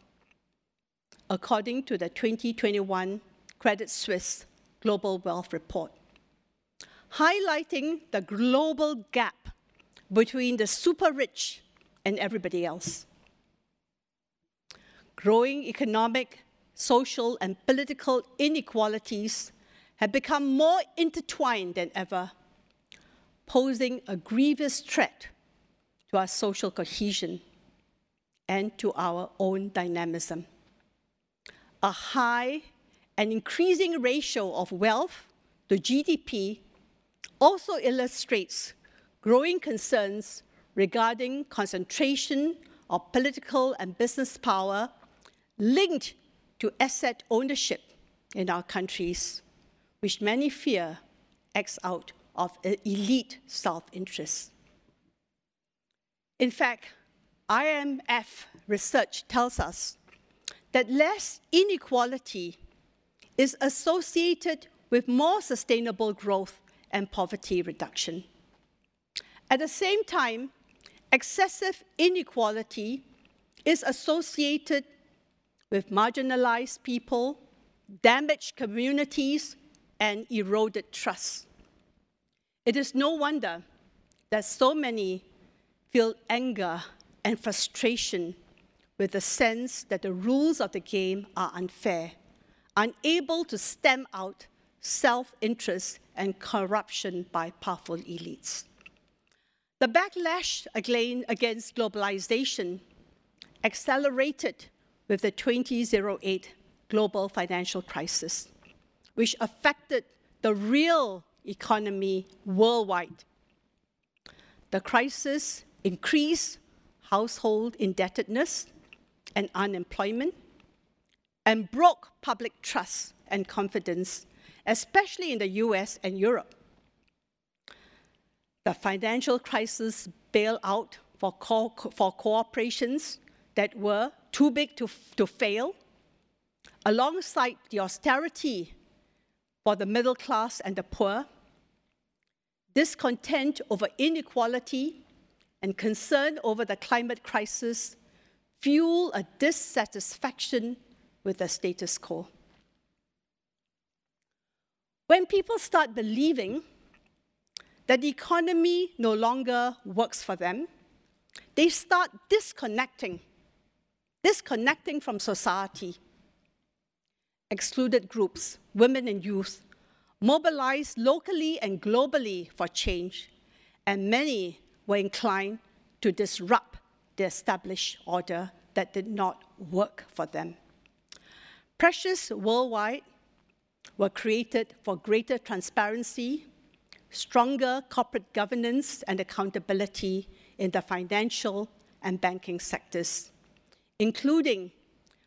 according to the 2021 Credit Suisse Global Wealth Report, highlighting the global gap between the super rich and everybody else. Growing economic, social, and political inequalities have become more intertwined than ever, posing a grievous threat to our social cohesion and to our own dynamism. A high and increasing ratio of wealth to GDP also illustrates growing concerns regarding concentration of political and business power linked to asset ownership in our countries, which many fear acts out of elite self interest. In fact, IMF research tells us that less inequality is associated with more sustainable growth and poverty reduction. At the same time, excessive inequality is associated with marginalized people, damaged communities, and eroded trust. It is no wonder that so many feel anger and frustration with the sense that the rules of the game are unfair, unable to stem out self interest and corruption by powerful elites. The backlash against globalization accelerated with the 2008 global financial crisis, which affected the real economy worldwide. The crisis increased household indebtedness and unemployment, and broke public trust and confidence, especially in the US and Europe. The financial crisis bailout for, co- for corporations that were too big to, to fail, alongside the austerity for the middle class and the poor, discontent over inequality and concern over the climate crisis fuel a dissatisfaction with the status quo. When people start believing that the economy no longer works for them, they start disconnecting, disconnecting from society. Excluded groups, women and youth, mobilized locally and globally for change, and many were inclined to disrupt the established order that did not work for them. Pressures worldwide were created for greater transparency, stronger corporate governance and accountability in the financial and banking sectors, including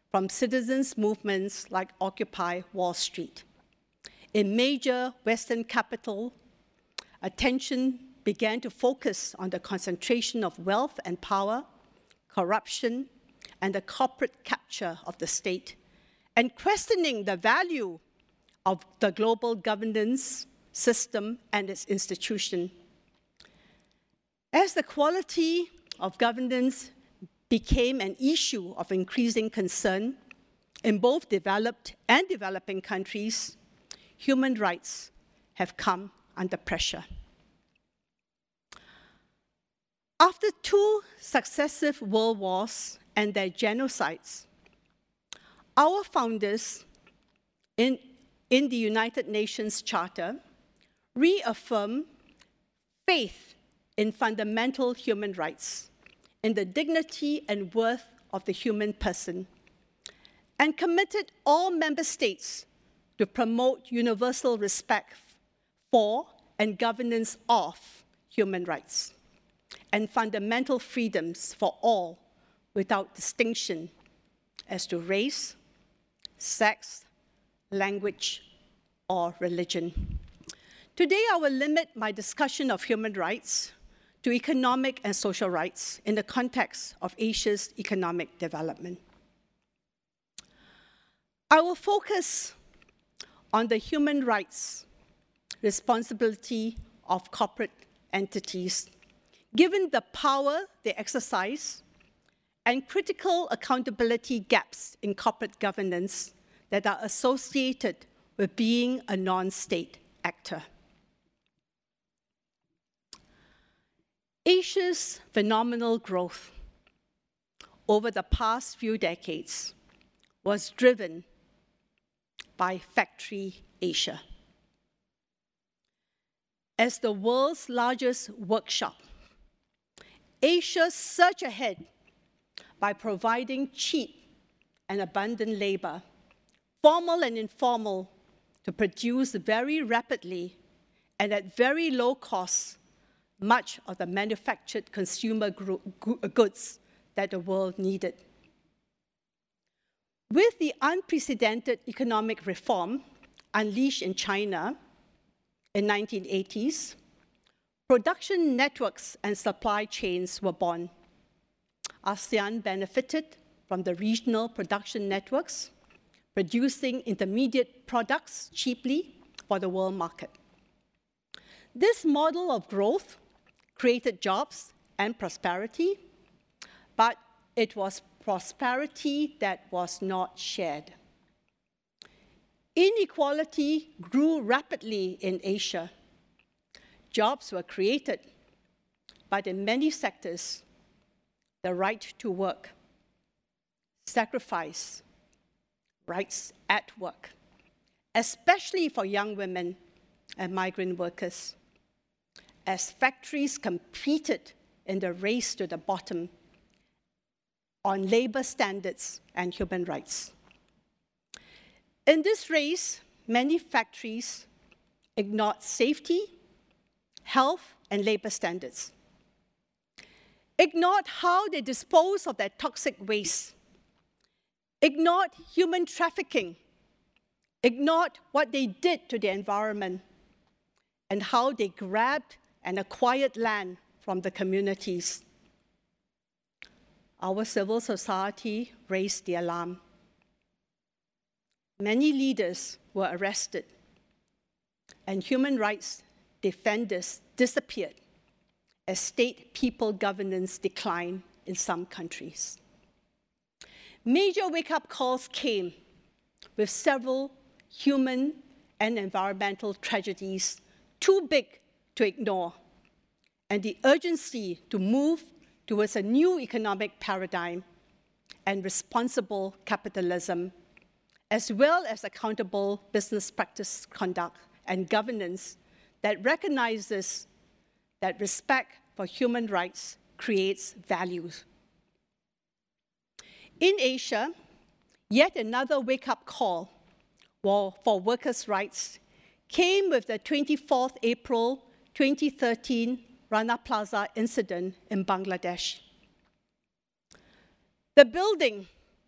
from citizens' movements like Occupy Wall Street. In major Western capital, attention began to focus on the concentration of wealth and power, corruption, and the corporate capture of the state, and questioning the value of the global governance system and its institution. As the quality of governance became an issue of increasing concern in both developed and developing countries, human rights have come under pressure. After two successive world wars and their genocides, our founders in, in the United Nations Charter reaffirm faith in fundamental human rights, in the dignity and worth of the human person, and committed all member states to promote universal respect for and governance of human rights and fundamental freedoms for all without distinction as to race, sex, language, or religion. Today, I will limit my discussion of human rights to economic and social rights in the context of Asia's economic development. I will focus on the human rights responsibility of corporate entities, given the power they exercise and critical accountability gaps in corporate governance that are associated with being a non state actor. Asia's phenomenal growth over the past few decades was driven by Factory Asia. As the world's largest workshop, Asia surged ahead by providing cheap and abundant labor, formal and informal, to produce very rapidly and at very low cost much of the manufactured consumer goods that the world needed. With the unprecedented economic reform unleashed in China in 1980s, production networks and supply chains were born. ASEAN benefited from the regional production networks, producing intermediate products cheaply for the world market. This model of growth created jobs and prosperity, but it was prosperity that was not shared. Inequality grew rapidly in Asia. Jobs were created, but in many sectors, the right to work, sacrifice, rights at work, especially for young women and migrant workers, as factories competed in the race to the bottom on labor standards and human rights. In this race, many factories ignored safety, health, and labor standards, ignored how they dispose of their toxic waste, ignored human trafficking, ignored what they did to the environment, and how they grabbed and acquired land from the communities. Our civil society raised the alarm. Many leaders were arrested, and human rights defenders disappeared as state people governance declined in some countries. Major wake up calls came with several human and environmental tragedies too big to ignore, and the urgency to move towards a new economic paradigm and responsible capitalism, as well as accountable business practice conduct, and governance that recognizes that respect for human rights creates values. In Asia, yet another wake up call for workers' rights came with the 24th April 2013 Rana Plaza incident in Bangladesh. The building,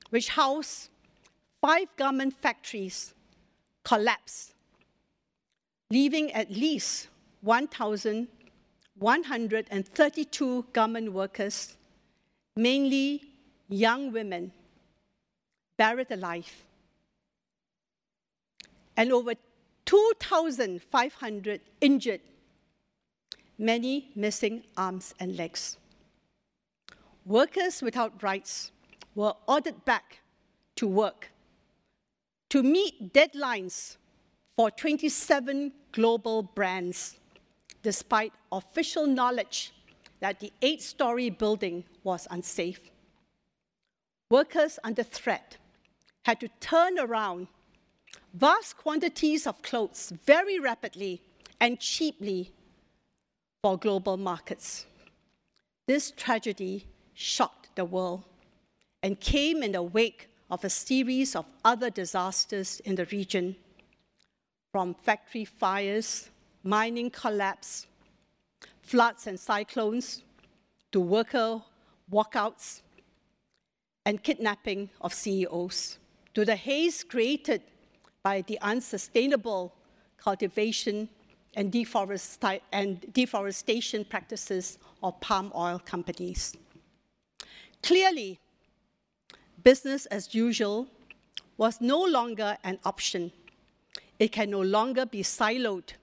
which housed five garment factories, collapsed, leaving at least 1,132 garment workers, mainly young women, buried alive, and over 2,500 injured, many missing arms and legs. Workers without rights were ordered back to work to meet deadlines for 27 global brands, despite official knowledge that the eight story building was unsafe. Workers under threat had to turn around vast quantities of clothes very rapidly and cheaply for global markets. This tragedy shocked the world and came in the wake of a series of other disasters in the region, from factory fires, mining collapse, floods and cyclones, to worker walkouts and kidnapping of CEOs, to the haze created by the unsustainable cultivation and, deforest and deforestation practices of palm oil companies. Clearly, business as usual was no longer an option. It can no longer be siloed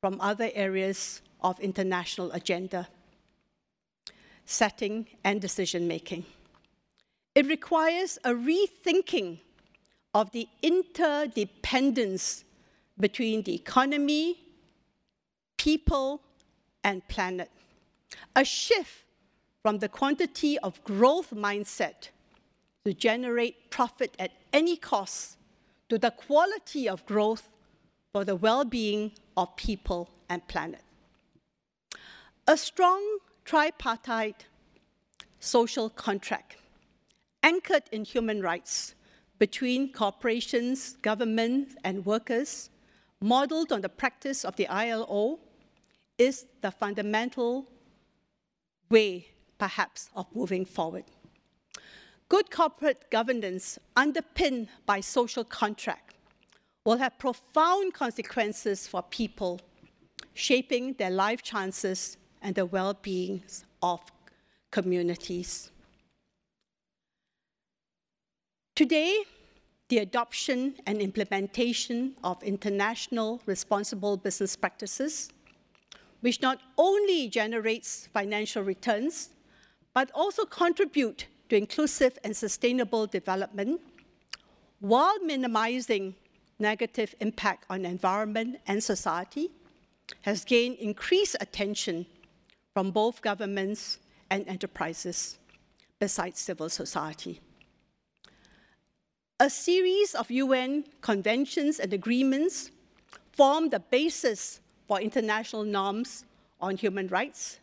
from other areas of international agenda, setting and decision making. It requires a rethinking of the interdependence between the economy, people, and planet. A shift from the quantity of growth mindset to generate profit at any cost to the quality of growth for the well being of people and planet. A strong tripartite social contract anchored in human rights between corporations, governments, and workers, modeled on the practice of the ILO, is the fundamental way, perhaps, of moving forward. Good corporate governance underpinned by social contract will have profound consequences for people, shaping their life chances and the well-being of communities. Today, the adoption and implementation of international responsible business practices, which not only generates financial returns, but also contribute to inclusive and sustainable development, while minimizing negative impact on environment and society, has gained increased attention from both governments and enterprises, besides civil society a series of UN conventions and agreements form the basis for international norms on human rights,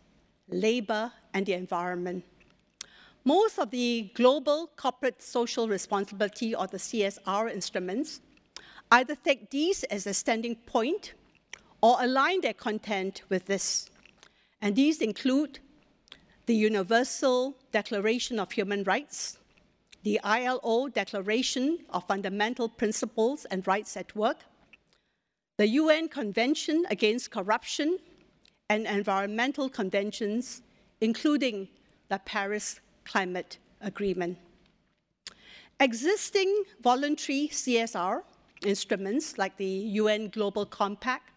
labor, and the environment. Most of the global corporate social responsibility or the CSR instruments either take these as a standing point or align their content with this. And these include the Universal Declaration of Human Rights, the ILO Declaration of Fundamental Principles and Rights at Work, the UN Convention Against Corruption, and environmental conventions, including the Paris Climate Agreement. Existing voluntary CSR instruments like the UN Global Compact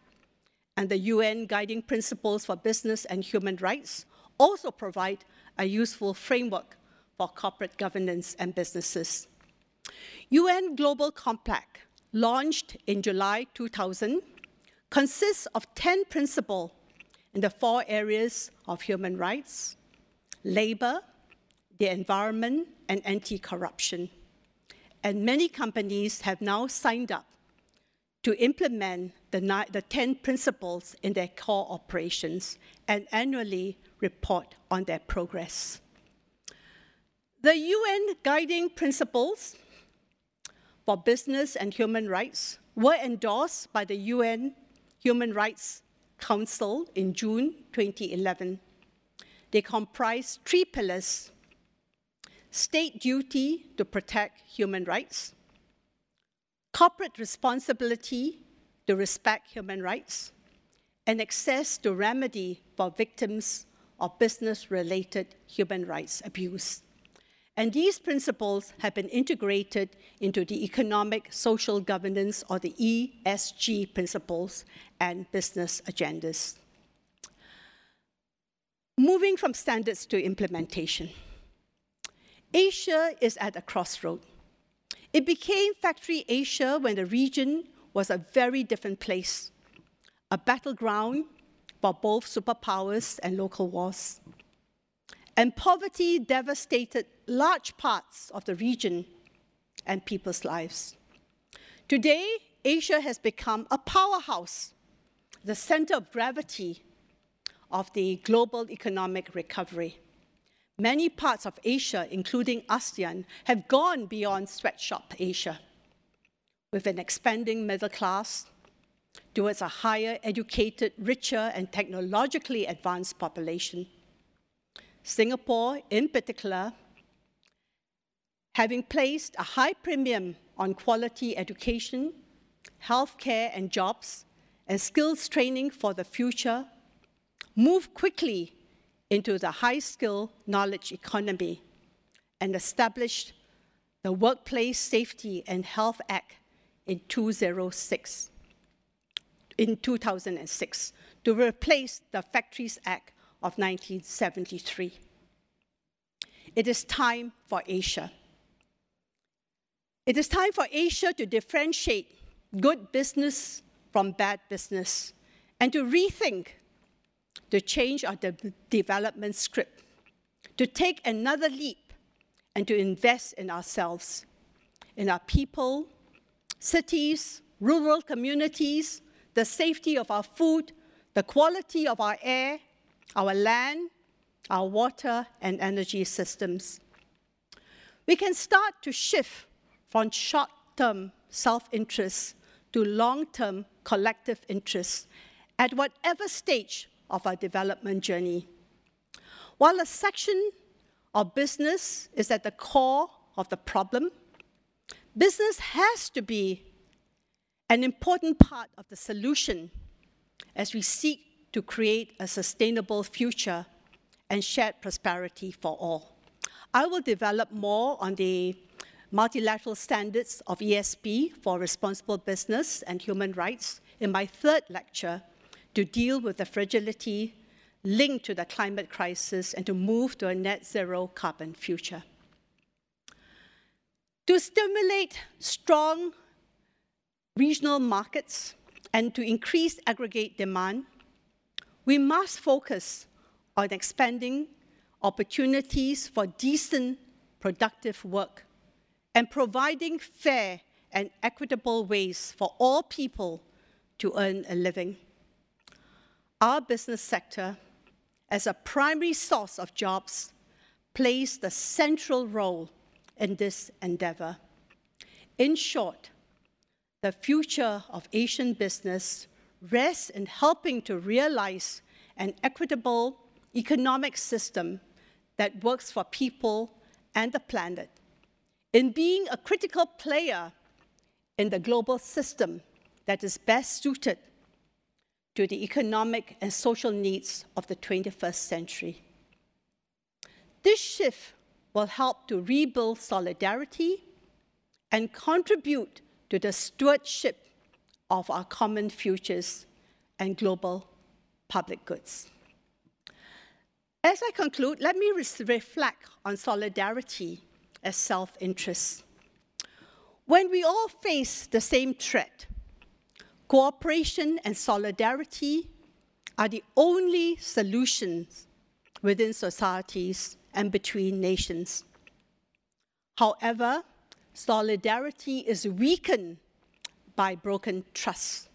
and the UN Guiding Principles for Business and Human Rights also provide a useful framework for corporate governance and businesses. UN Global Compact, launched in July 2000, consists of 10 principles in the four areas of human rights, labor, the environment, and anti-corruption. And many companies have now signed up to implement the, the 10 principles in their core operations and annually report on their progress. The UN guiding principles for business and human rights were endorsed by the UN Human Rights Council in June 2011. They comprise three pillars state duty to protect human rights, corporate responsibility to respect human rights, and access to remedy for victims of business related human rights abuse. And these principles have been integrated into the economic social governance or the ESG principles and business agendas. Moving from standards to implementation. Asia is at a crossroad. It became Factory Asia when the region was a very different place, a battleground for both superpowers and local wars. And poverty devastated large parts of the region and people's lives. Today, Asia has become a powerhouse, the center of gravity of the global economic recovery. Many parts of Asia, including ASEAN, have gone beyond sweatshop Asia, with an expanding middle class towards a higher educated, richer, and technologically advanced population. Singapore, in particular, having placed a high premium on quality education, healthcare and jobs, and skills training for the future, moved quickly into the high skill knowledge economy and established the Workplace Safety and Health Act in 2006, in 2006 to replace the Factories Act of 1973. It is time for Asia it is time for Asia to differentiate good business from bad business and to rethink to change our de development script, to take another leap and to invest in ourselves, in our people, cities, rural communities, the safety of our food, the quality of our air, our land, our water and energy systems. We can start to shift from short term self interest to long term collective interests at whatever stage of our development journey. While a section of business is at the core of the problem, business has to be an important part of the solution as we seek to create a sustainable future and shared prosperity for all. I will develop more on the multilateral standards of ESG for responsible business and human rights in my third lecture to deal with the fragility linked to the climate crisis and to move to a net zero carbon future. To stimulate strong regional markets and to increase aggregate demand, we must focus on expanding opportunities for decent, productive work and providing fair and equitable ways for all people to earn a living. Our business sector, as a primary source of jobs, plays the central role in this endeavor. In short, the future of Asian business rests in helping to realize an equitable economic system that works for people and the planet in being a critical player in the global system that is best suited to the economic and social needs of the 21st century. This shift will help to rebuild solidarity and contribute to the stewardship of our common futures and global public goods. As I conclude, let me reflect on solidarity as self interest. When we all face the same threat, cooperation and solidarity are the only solutions within societies and between nations. However, solidarity is weakened by broken trust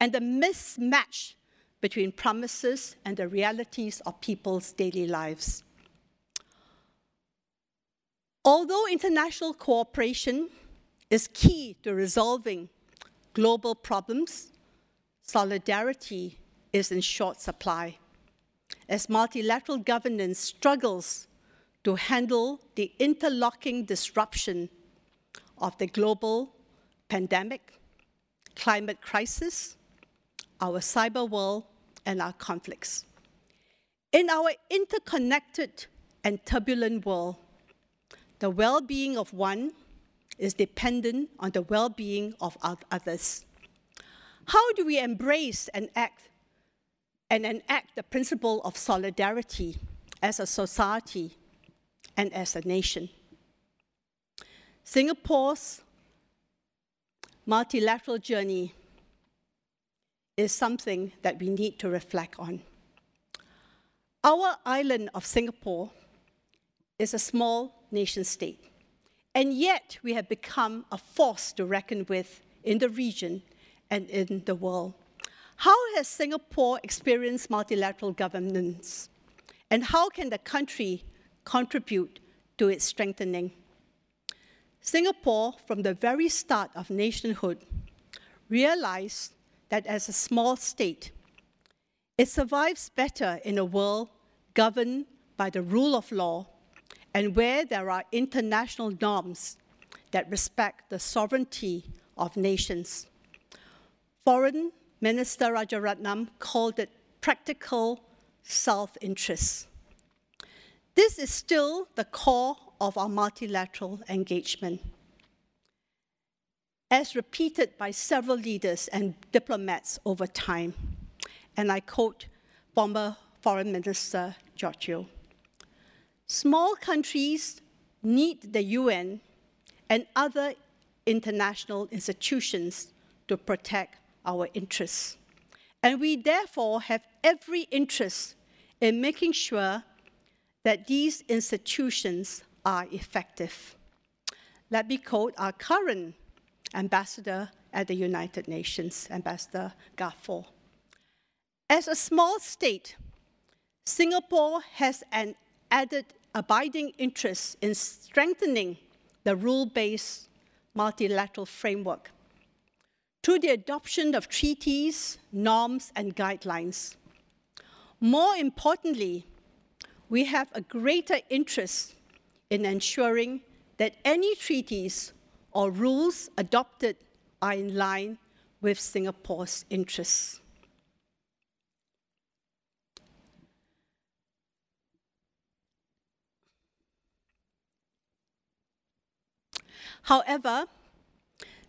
and the mismatch between promises and the realities of people's daily lives. Although international cooperation is key to resolving global problems, solidarity is in short supply as multilateral governance struggles to handle the interlocking disruption of the global pandemic, climate crisis, our cyber world, and our conflicts. In our interconnected and turbulent world, the well being of one is dependent on the well being of others. How do we embrace and act and enact the principle of solidarity as a society and as a nation? Singapore's multilateral journey is something that we need to reflect on. Our island of Singapore is a small nation state. And yet, we have become a force to reckon with in the region and in the world. How has Singapore experienced multilateral governance? And how can the country contribute to its strengthening? Singapore, from the very start of nationhood, realized that as a small state, it survives better in a world governed by the rule of law and where there are international norms that respect the sovereignty of nations. Foreign Minister Rajaratnam called it practical self interest. This is still the core of our multilateral engagement. As repeated by several leaders and diplomats over time, and I quote former Foreign Minister George Small countries need the UN and other international institutions to protect our interests. And we therefore have every interest in making sure that these institutions are effective. Let me quote our current ambassador at the United Nations, Ambassador Gafoor. As a small state, Singapore has an added abiding interest in strengthening the rule-based multilateral framework through the adoption of treaties, norms, and guidelines. More importantly, we have a greater interest in ensuring that any treaties or rules adopted are in line with Singapore's interests. However,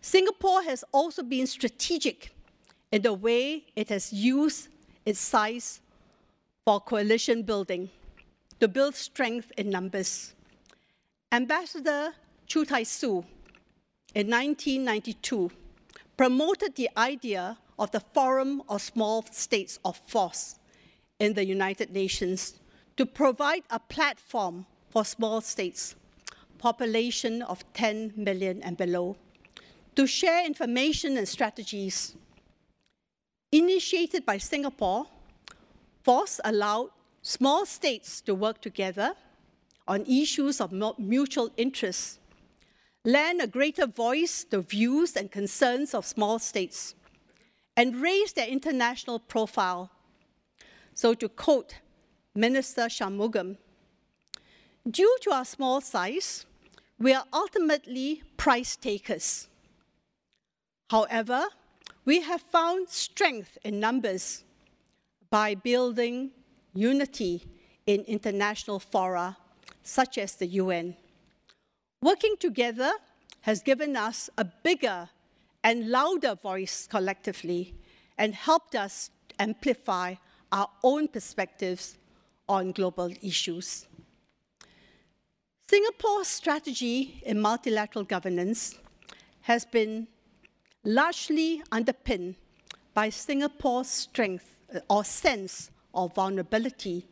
Singapore has also been strategic in the way it has used its size for coalition building to build strength in numbers. Ambassador Chew Tai Soo in 1992 promoted the idea of the Forum of Small States of FOSS in the United Nations to provide a platform for small states population of 10 million and below, to share information and strategies. Initiated by Singapore, FOSS allowed small states to work together on issues of mutual interest, lend a greater voice to views and concerns of small states, and raise their international profile. So, to quote Minister Shanmugam, due to our small size, we are ultimately price takers. However, we have found strength in numbers by building unity in international fora such as the UN. Working together has given us a bigger and louder voice collectively and helped us amplify our own perspectives on global issues. Singapore's strategy in multilateral governance has been largely underpinned by Singapore's strength uh, or sense of vulnerability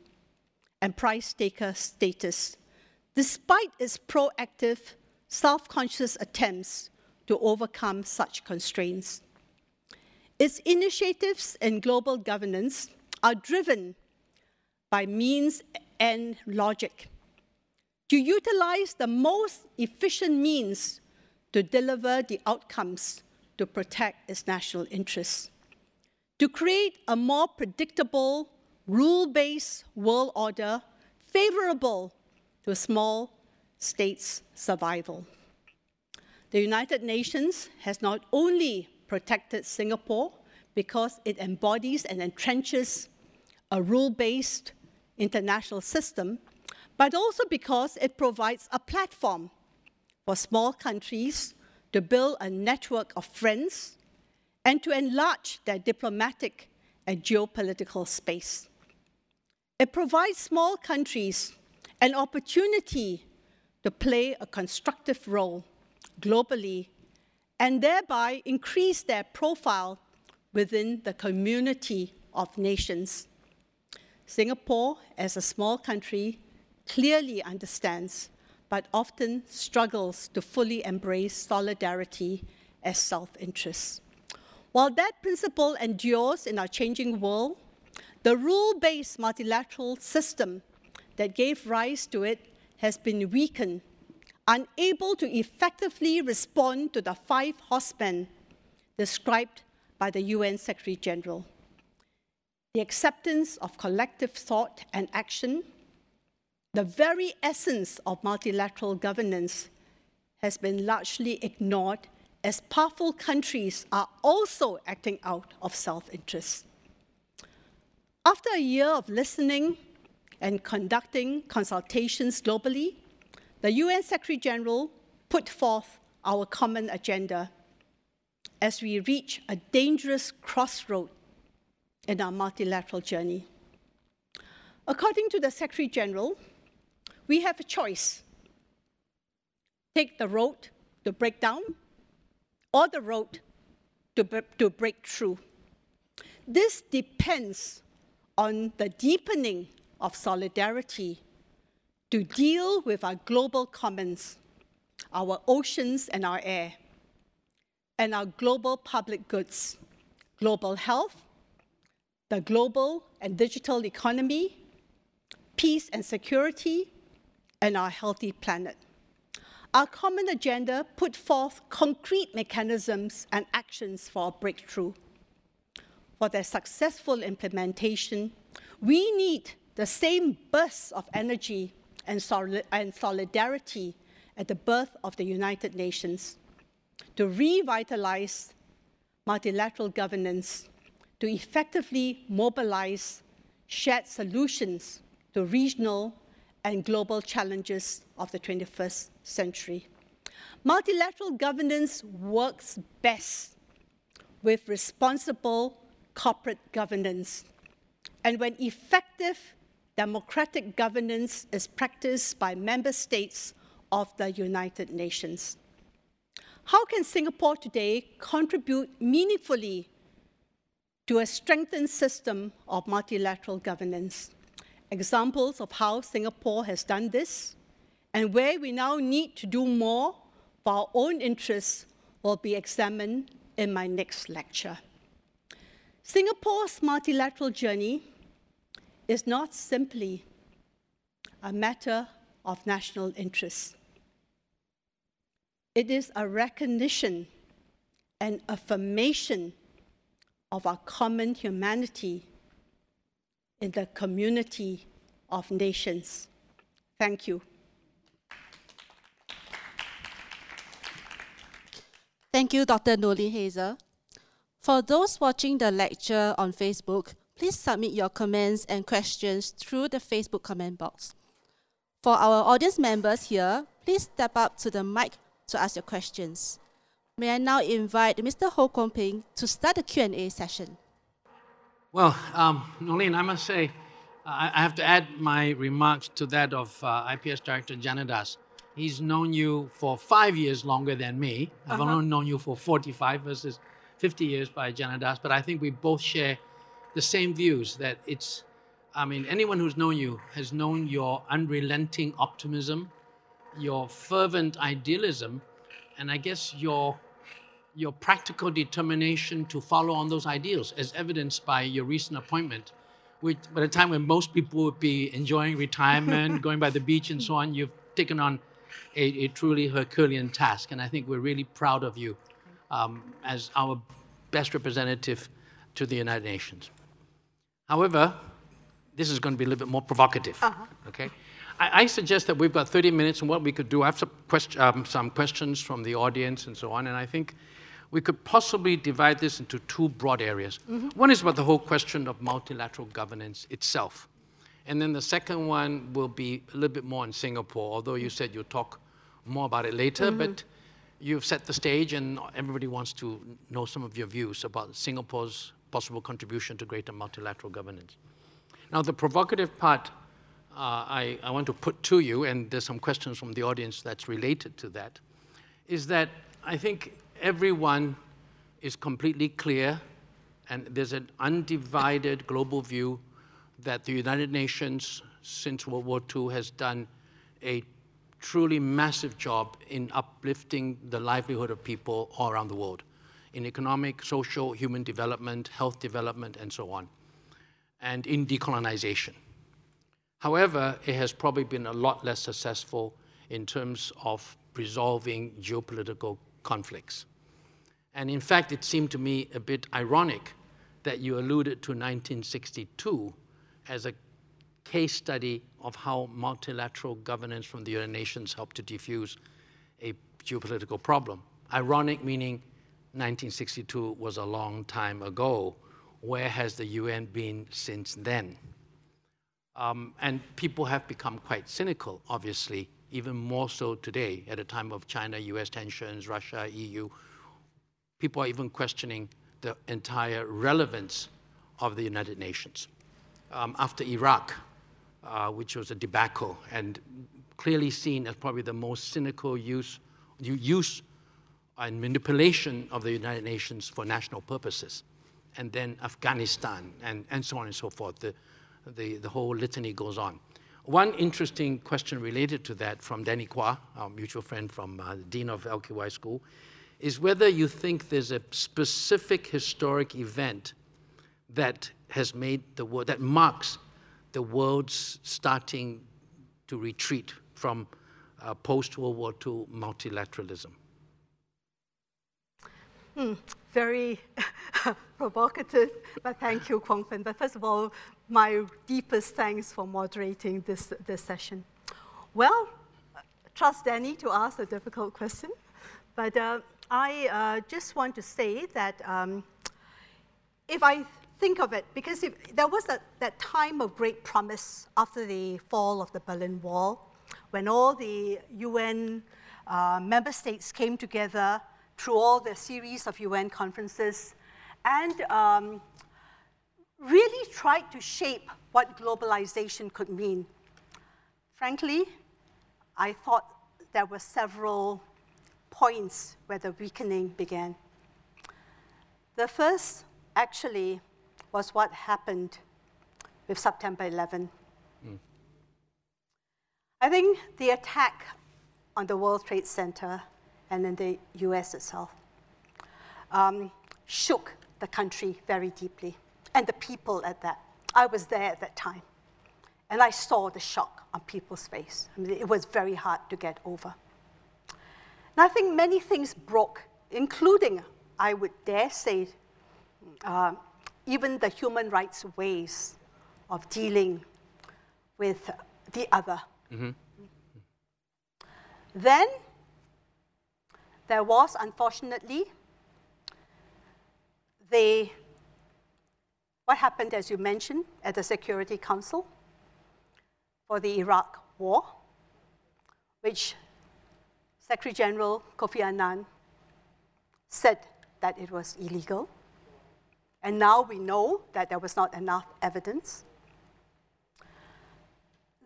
and price taker status, despite its proactive, self conscious attempts to overcome such constraints. Its initiatives in global governance are driven by means and logic to utilize the most efficient means to deliver the outcomes to protect its national interests, to create a more predictable, rule based world order favorable to a small states' survival. The United Nations has not only protected Singapore because it embodies and entrenches a rule based international system, but also because it provides a platform for small countries to build a network of friends and to enlarge their diplomatic and geopolitical space. It provides small countries an opportunity to play a constructive role globally and thereby increase their profile within the community of nations. Singapore, as a small country, clearly understands but often struggles to fully embrace solidarity as self interest. While that principle endures in our changing world, the rule based multilateral system that gave rise to it has been weakened, unable to effectively respond to the five horsemen described by the UN Secretary General. The acceptance of collective thought and action the very essence of multilateral governance has been largely ignored as powerful countries are also acting out of self interest. After a year of listening and conducting consultations globally, the UN Secretary General put forth our common agenda as we reach a dangerous crossroad in our multilateral journey. According to the Secretary General, we have a choice take the road to break down or the road to, to break through. This depends on the deepening of solidarity to deal with our global commons, our oceans and our air, and our global public goods, global health, the global and digital economy, peace and security, and our healthy planet. Our common agenda put forth concrete mechanisms and actions for a breakthrough. For their successful implementation, we need the same bursts of energy and, and solidarity at the birth of the United Nations to revitalize multilateral governance, to effectively mobilize shared solutions to regional and global challenges of the 21st century. Multilateral governance works best with responsible corporate governance. And when effective democratic governance is practiced by member states of the United Nations. How can Singapore today contribute meaningfully to a strengthened system of multilateral governance? Examples of how Singapore has done this and where we now need to do more for our own interests will be examined in my next lecture. Singapore's multilateral journey is not simply a matter of national interest. It is a recognition and affirmation of our common humanity in the community of nations. Thank you. Thank you, Dr. Noeleen Heyzer. For those watching the lecture on Facebook, please submit your comments and questions through the Facebook comment box. For our audience members here, please step up to the mic to ask your questions. May I now invite Mr. Ho Kwon Ping to start the Q&A session. Well, um, Noeleen, I must say, I, I have to add my remarks to that of uh, IPS Director Janadas. He's known you for five years longer than me. I've Uh-huh. only known you for 45 versus 50 years by Janadas, but I think we both share the same views that it's, I mean, anyone who's known you has known your unrelenting optimism, your fervent idealism, and I guess your your practical determination to follow on those ideals, as evidenced by your recent appointment, which by the time when most people would be enjoying retirement, <laughs> going by the beach and so on, you've taken on a, a truly Herculean task. And I think we're really proud of you um, as our best representative to the United Nations. However, this is going to be a little bit more provocative. Uh-huh. Okay, I, I, suggest that we've got 30 minutes, and what we could do, I have some, quest- um, some questions from the audience and so on, and I think we could possibly divide this into two broad areas. Mm-hmm. One is about the whole question of multilateral governance itself. And then the second one will be a little bit more in Singapore, although you said you'll talk more about it later, mm-hmm. but you've set the stage and everybody wants to know some of your views about Singapore's possible contribution to greater multilateral governance. Now, the provocative part uh, I, I want to put to you, and there's some questions from the audience that's related to that, is that I think everyone is completely clear and there's an undivided global view that the United Nations since World War II has done a truly massive job in uplifting the livelihood of people all around the world in economic, social, human development, health development, and so on, and in decolonization. However, it has probably been a lot less successful in terms of resolving geopolitical conflicts. And in fact, it seemed to me a bit ironic that you alluded to 1962 as a case study of how multilateral governance from the United Nations helped to defuse a geopolitical problem. Ironic meaning 1962 was a long time ago. Where has the UN been since then? Um, and people have become quite cynical, obviously, even more so today at a time of China US tensions, Russia, EU. People are even questioning the entire relevance of the United Nations. Um, after Iraq, uh, which was a debacle and clearly seen as probably the most cynical use, use and manipulation of the United Nations for national purposes. And then Afghanistan and, and so on and so forth. The, the, the whole litany goes on. One interesting question related to that from Danny Quah, our mutual friend from uh, Dean of LKY School, is whether you think there's a specific historic event that has made the world, that marks the world's starting to retreat from uh, post World War II multilateralism? Hmm, very <laughs> provocative, but thank you, Kwon Ping. But first of all, my deepest thanks for moderating this, this session. Well, trust Danny to ask a difficult question, but uh, I uh, just want to say that um, if I think of it, because if, there was a, that time of great promise after the fall of the Berlin Wall, when all the UN uh, member states came together through all the series of UN conferences and um, really tried to shape what globalization could mean. Frankly, I thought there were several points where the weakening began. The first, actually, was what happened with September 11. Mm. I think the attack on the World Trade Center and in the US itself um, shook the country very deeply, and the people at that. I was there at that time, and I saw the shock on people's face. I mean, it was very hard to get over. And I think many things broke, including, I would dare say, uh, even the human rights ways of dealing with the other. Mm-hmm. Then there was, unfortunately, the, what happened, as you mentioned, at the Security Council for the Iraq War, which Secretary General Kofi Annan said that it was illegal. And now we know that there was not enough evidence.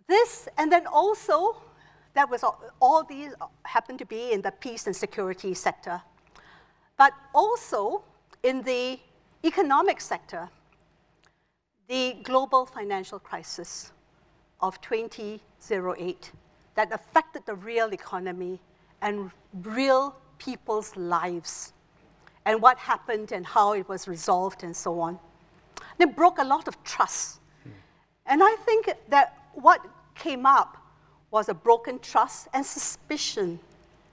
This, and then also, that was all, all these happened to be in the peace and security sector. But also in the economic sector, the global financial crisis of 2008 that affected the real economy and real people's lives and what happened and how it was resolved and so on. It broke a lot of trust. And I think that what came up was a broken trust and suspicion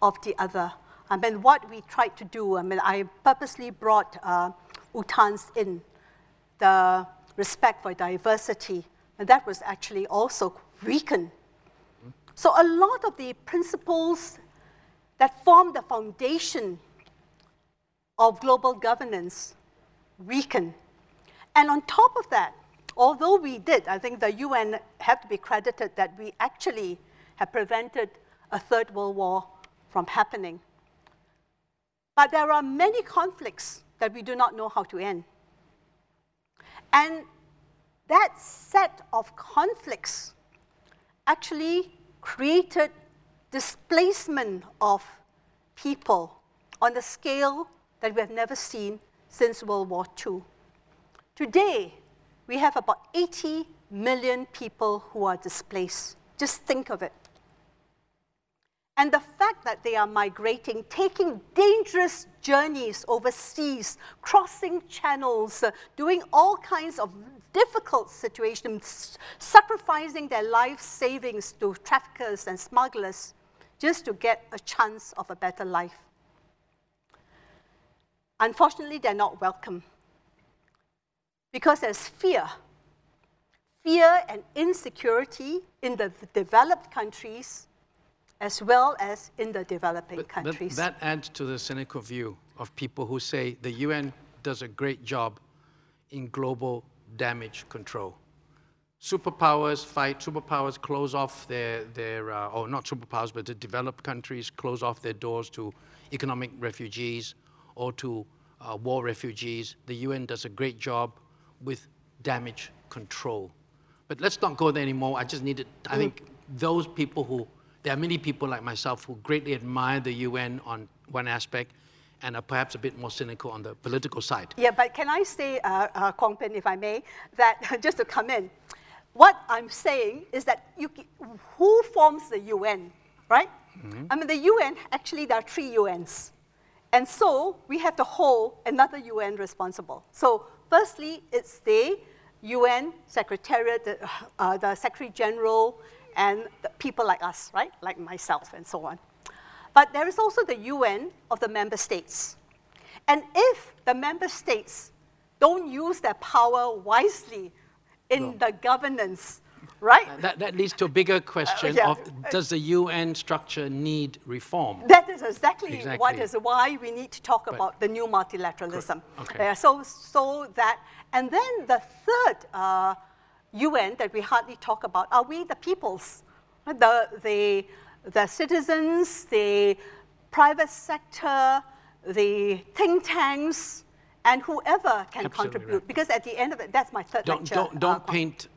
of the other. I mean, what we tried to do, I mean, I purposely brought uh, U Thants in, the respect for diversity, and that was actually also weakened. So a lot of the principles that form the foundation of global governance weakened. And on top of that, although we did, I think the UN have to be credited that we actually have prevented a third world war from happening. But there are many conflicts that we do not know how to end. And that set of conflicts actually created displacement of people on a scale that we have never seen since World War II. Today, we have about 80 million people who are displaced. Just think of it. And the fact that they are migrating, taking dangerous journeys overseas, crossing channels, uh, doing all kinds of difficult situations, sacrificing their life savings to traffickers and smugglers just to get a chance of a better life. Unfortunately, they're not welcome because there's fear. Fear and insecurity in the developed countries as well as in the developing but, countries. But that adds to the cynical view of people who say the UN does a great job in global damage control. Superpowers fight, superpowers close off their, their uh, or not superpowers, but the developed countries close off their doors to economic refugees or to uh, war refugees. The UN does a great job with damage control. But let's not go there anymore. I just needed, I think those people who there are many people like myself who greatly admire the UN on one aspect and are perhaps a bit more cynical on the political side. Yeah, but can I say, uh, uh, if I may, that <laughs> just to come in, what I'm saying is that you, who forms the UN, right? Mm-hmm. I mean, the UN, actually, there are three UNs. And so we have to hold another UN responsible. So, firstly, it's the UN Secretariat, the, uh, the Secretary General, and people like us, right? Like myself and so on. But there is also the UN of the member states. And if the member states don't use their power wisely in no. the governance, right? Uh, that, that leads to a bigger question uh, yeah. of does the UN structure need reform? That is exactly, exactly. what is why we need to talk but, about the new multilateralism. Okay. Uh, so, so that, and then the third uh, UN that we hardly talk about are we the peoples, the, the, the citizens, the private sector, the think tanks, and whoever can Absolutely contribute. Right. Because at the end of it, that's my third don't, lecture. Don't, don't uh, paint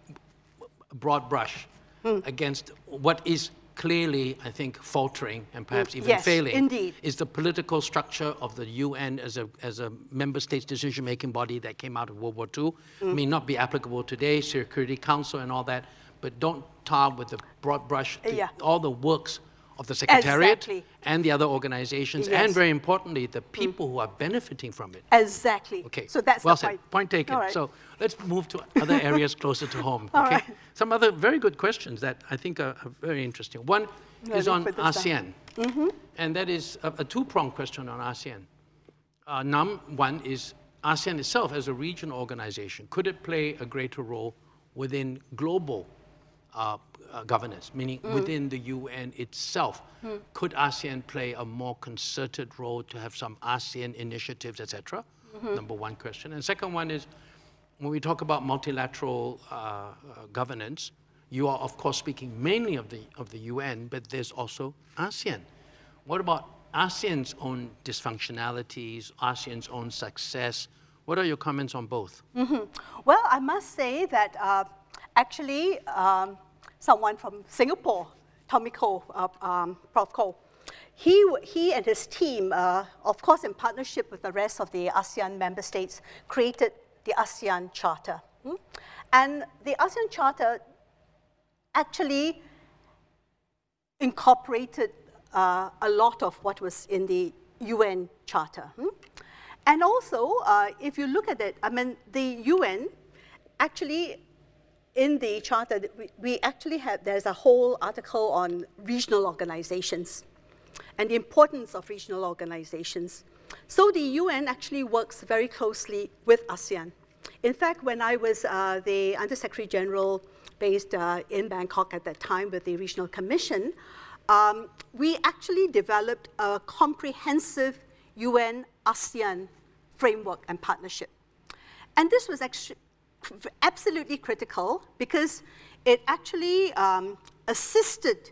a broad brush hmm. against what is clearly, I think, faltering and perhaps even yes, failing indeed. is the political structure of the UN as a, as a member states decision-making body that came out of World War II. Mm. May not be applicable today, Security Council and all that, but don't tar with the broad brush yeah. all the works of the Secretariat exactly. and the other organizations, yes. and very importantly, the people mm. who are benefiting from it. Exactly. Okay. So that's well the said. point. Point taken. Right. So let's move to other <laughs> areas closer to home. Okay. Right. Some other very good questions that I think are, are very interesting. One is on ASEAN, mm-hmm. and that is a, a two-pronged question on ASEAN. Uh, num one is ASEAN itself as a regional organization. Could it play a greater role within global uh, uh, governance, meaning mm. within the UN itself. Mm. Could ASEAN play a more concerted role to have some ASEAN initiatives, etc.? Mm-hmm. Number one question. And second one is, when we talk about multilateral uh, uh, governance, you are of course speaking mainly of the of the UN, but there's also ASEAN. What about ASEAN's own dysfunctionalities, ASEAN's own success? What are your comments on both? Mm-hmm. Well, I must say that uh, actually. Um, someone from Singapore, Tommy Koh, uh, um, Prof. Koh. He, he and his team, uh, of course, in partnership with the rest of the ASEAN member states, created the ASEAN Charter. Hmm? And the ASEAN Charter actually incorporated uh, a lot of what was in the UN Charter. Hmm? And also, uh, if you look at it, I mean, the UN actually, in the charter, we, we actually have, there's a whole article on regional organizations and the importance of regional organizations. So the UN actually works very closely with ASEAN. In fact, when I was uh, the Undersecretary General based uh, in Bangkok at that time with the Regional Commission, um, we actually developed a comprehensive UN ASEAN framework and partnership. And this was actually absolutely critical because it actually um, assisted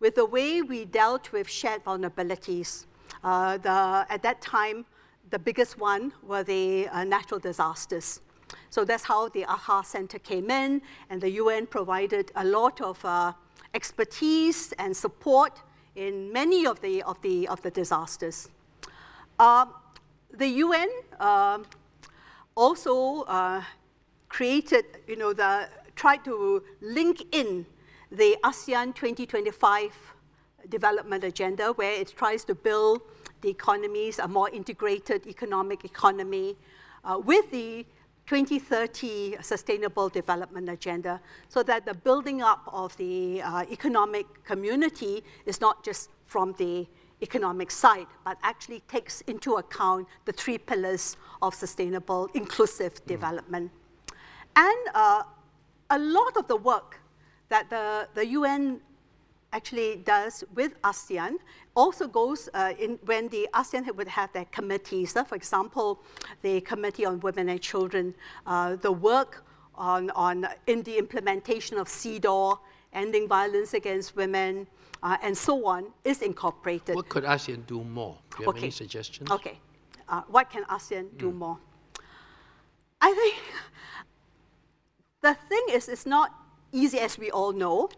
with the way we dealt with shared vulnerabilities. Uh, the, at that time, the biggest one were the uh, natural disasters. So that's how the AHA Center came in, and the UN provided a lot of uh, expertise and support in many of the, of the, of the disasters. Uh, the UN uh, also uh, created, you know, the, tried to link in the ASEAN 2025 development agenda, where it tries to build the economies, a more integrated economic economy, uh, with the 2030 Sustainable Development Agenda, so that the building up of the uh, economic community is not just from the economic side, but actually takes into account the three pillars of sustainable, inclusive mm. development. And uh, a lot of the work that the, the UN actually does with ASEAN also goes uh, in when the ASEAN would have their committees. Uh, for example, the Committee on Women and Children, uh, the work on, on in the implementation of CEDAW, ending violence against women, uh, and so on, is incorporated. What could ASEAN do more? Do you have any suggestions? Okay. Uh, what can ASEAN mm. do more? I think <laughs> the thing is, it's not easy as we all know.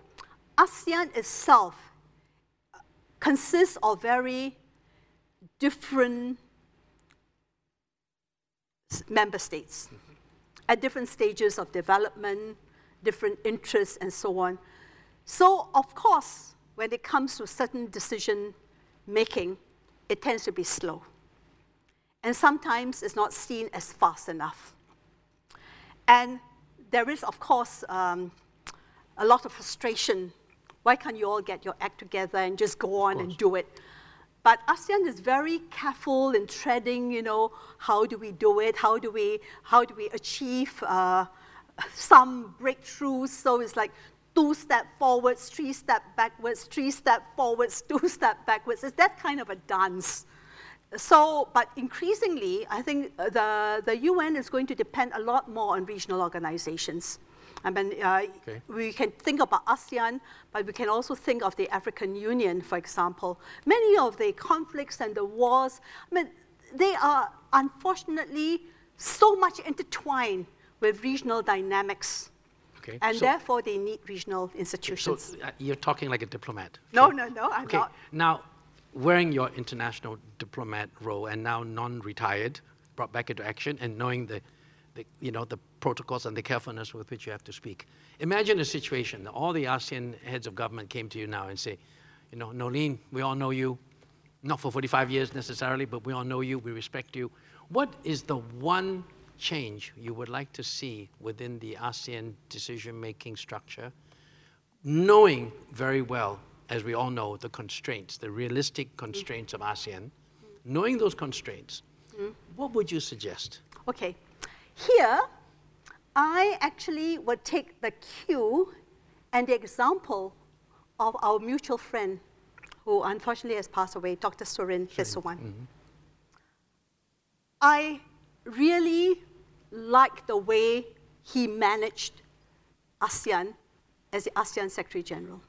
ASEAN itself uh, consists of very different member states at different stages of development, different interests, and so on. So, of course, when it comes to certain decision making, it tends to be slow. And sometimes it's not seen as fast enough. And there is, of course, um, a lot of frustration. Why can't you all get your act together and just go on and do it? But ASEAN is very careful in treading, you know, how do we do it? How do we, how do we achieve uh, <laughs> some breakthroughs? So it's like two step forwards, three step backwards, three step forwards, <laughs> two step backwards. It's that kind of a dance. So, but increasingly, I think the, the UN is going to depend a lot more on regional organizations. I mean, uh, okay. we can think about ASEAN, but we can also think of the African Union, for example. Many of the conflicts and the wars, I mean, they are unfortunately so much intertwined with regional dynamics. Okay. And so, therefore, they need regional institutions. So uh, you're talking like a diplomat. No, no, no, I'm okay. not. Now, wearing your international diplomat role and now non-retired, brought back into action, and knowing the, the, you know, the protocols and the carefulness with which you have to speak. Imagine a situation that all the ASEAN heads of government came to you now and say, you know, Noeleen, we all know you, not for 45 years necessarily, but we all know you, we respect you. What is the one change you would like to see within the ASEAN decision-making structure, knowing very well as we all know, the constraints, the realistic constraints of ASEAN, knowing those constraints, mm. what would you suggest? Okay. Here, I actually would take the cue and the example of our mutual friend who unfortunately has passed away, Dr. Surin Pitsuwan. Mm -hmm. I really like the way he managed ASEAN as the ASEAN Secretary General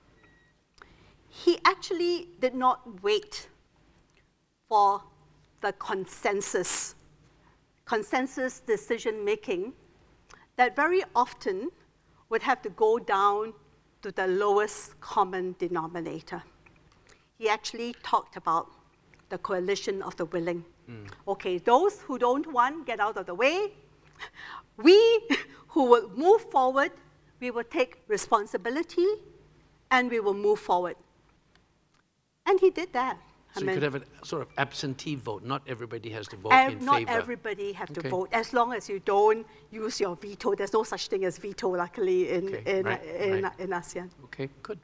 he actually did not wait for the consensus, consensus decision making that very often would have to go down to the lowest common denominator. He actually talked about the coalition of the willing. Mm. Okay, those who don't want, get out of the way. <laughs> We <laughs> who will move forward, we will take responsibility and we will move forward. And he did that. So I you could have a sort of absentee vote. Not everybody has to vote in not favor. everybody have to vote, as long as you don't use your veto. There's no such thing as veto, luckily, in, Okay, in, right, in, right. in ASEAN. Okay, good.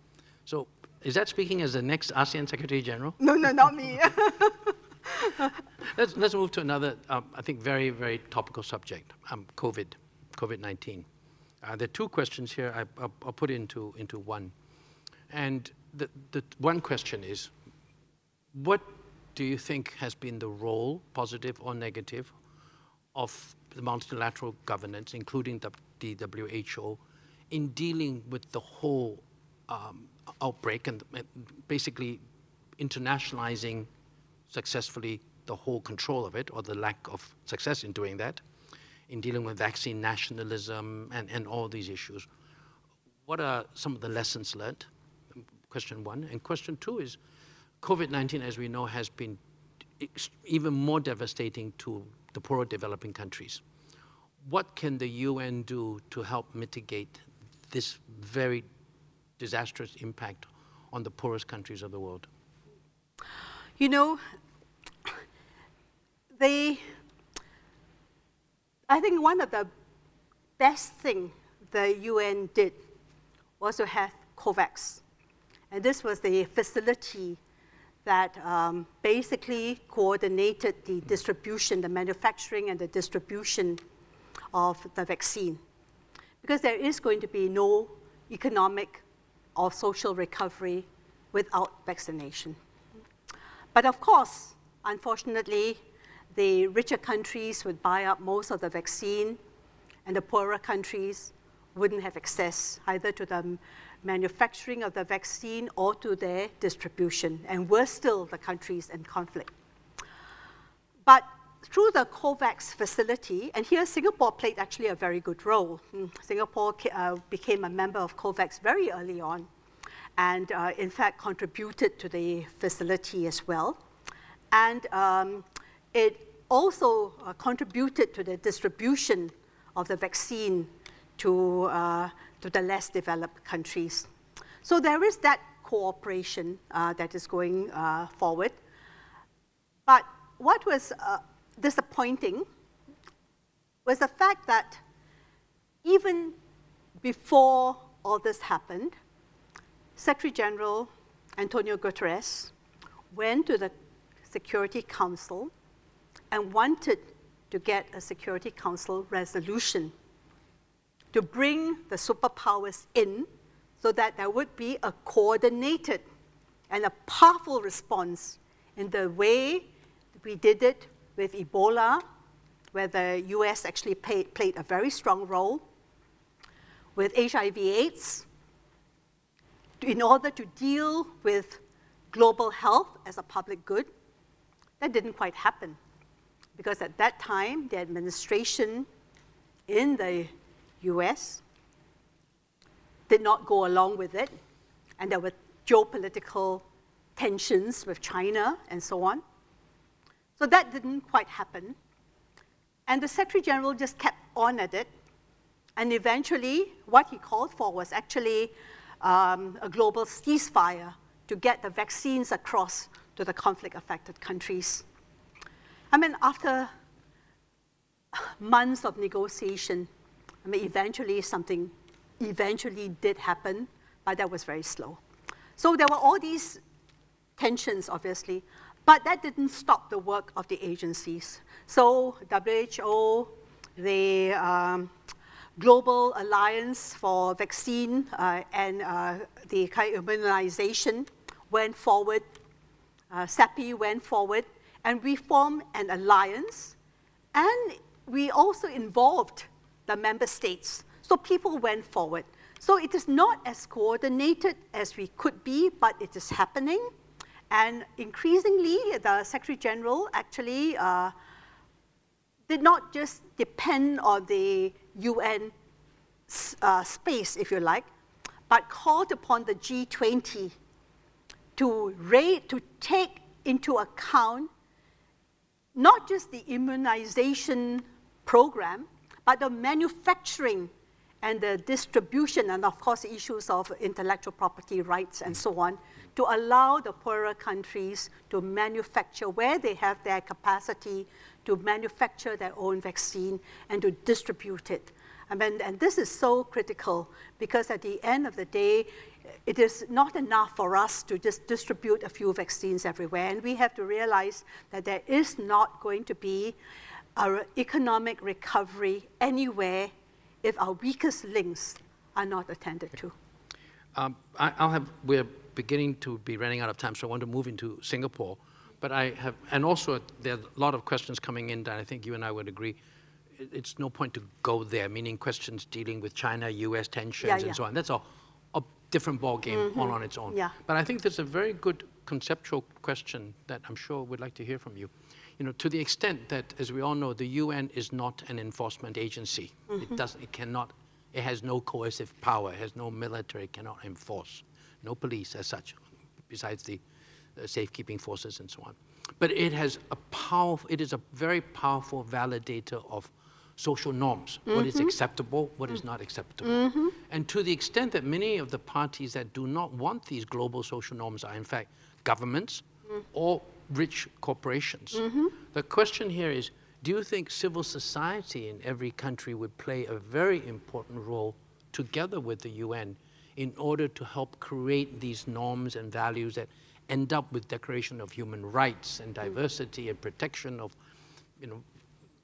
So is that speaking as the next ASEAN Secretary General? No, no, not me. <laughs> <laughs> Let's, let's move to another, um, I think, very, very topical subject, um, COVID, COVID-19. Uh, there are two questions here. I, I'll, I'll put into, into one. And the, the one question is, what do you think has been the role, positive or negative, of the multilateral governance, including the, the WHO, in dealing with the whole um, outbreak and basically internationalizing successfully the whole control of it or the lack of success in doing that, in dealing with vaccine nationalism and, and all these issues. What are some of the lessons learned? Question one. And question two is COVID 19, as we know, has been even more devastating to the poorer developing countries. What can the UN do to help mitigate this very disastrous impact on the poorest countries of the world? You know, they, I think one of the best thing the UN did was to have COVAX. And this was the facility that um, basically coordinated the distribution, the manufacturing and the distribution of the vaccine. Because there is going to be no economic or social recovery without vaccination. But of course, unfortunately, the richer countries would buy up most of the vaccine, and the poorer countries wouldn't have access either to the manufacturing of the vaccine or to their distribution, and worse still, the countries in conflict. But through the COVAX facility, and here Singapore played actually a very good role. Mm, Singapore uh, became a member of COVAX very early on, and uh, in fact contributed to the facility as well. And um, it also uh, contributed to the distribution of the vaccine to, uh, to the less developed countries. So there is that cooperation uh, that is going uh, forward. But what was uh, disappointing was the fact that even before all this happened, Secretary General Antonio Guterres went to the Security Council and wanted to get a Security Council resolution to bring the superpowers in so that there would be a coordinated and a powerful response in the way we did it with Ebola, where the US actually played, played a very strong role, with HIV AIDS, in order to deal with global health as a public good. That didn't quite happen because at that time, the administration in the US did not go along with it, and there were geopolitical tensions with China and so on. So that didn't quite happen. And the Secretary General just kept on at it. And eventually, what he called for was actually um, a global ceasefire to get the vaccines across to the conflict affected countries. I mean, after months of negotiation, I mean, eventually something eventually did happen, but that was very slow. So there were all these tensions, obviously, but that didn't stop the work of the agencies. So WHO, the um, Global Alliance for Vaccine uh, and uh, the immunization went forward. Uh, went forward, and we formed an alliance, and we also involved the member states. So people went forward. So it is not as coordinated as we could be, but it is happening. And increasingly, the Secretary General actually uh, did not just depend on the UN uh, space, if you like, but called upon the G20 to, to take into account not just the immunization program, but the manufacturing and the distribution, and of course, issues of intellectual property rights and so on, to allow the poorer countries to manufacture where they have their capacity to manufacture their own vaccine and to distribute it. I mean, and this is so critical because at the end of the day, it is not enough for us to just distribute a few vaccines everywhere. And we have to realize that there is not going to be an economic recovery anywhere if our weakest links are not attended to. Um, I, will have, we're beginning to be running out of time, so I want to move into Singapore. But I have, and also there are a lot of questions coming in that I think you and I would agree. It's no point to go there, meaning questions dealing with China, US tensions, yeah, yeah. and so on. That's a, a different ball game mm -hmm. all on its own. Yeah. But I think there's a very good conceptual question that I'm sure we'd like to hear from you. You know, to the extent that, as we all know, the UN is not an enforcement agency. Mm -hmm. It mm-hmm. doesn't, it cannot, it has no coercive power, it has no military, it cannot enforce no police as such, besides the uh, safekeeping forces and so on. But it has a powerful, it is a very powerful validator of social norms, mm -hmm. what is mm-hmm. acceptable, what is not acceptable. Mm -hmm. And to the extent that many of the parties that do not want these global social norms are in fact governments mm. or rich corporations. -hmm. The question here is, do you think civil society in every country would play a very important role together with the UN in order to help create these norms and values that end up with declaration of human rights and diversity and protection of you know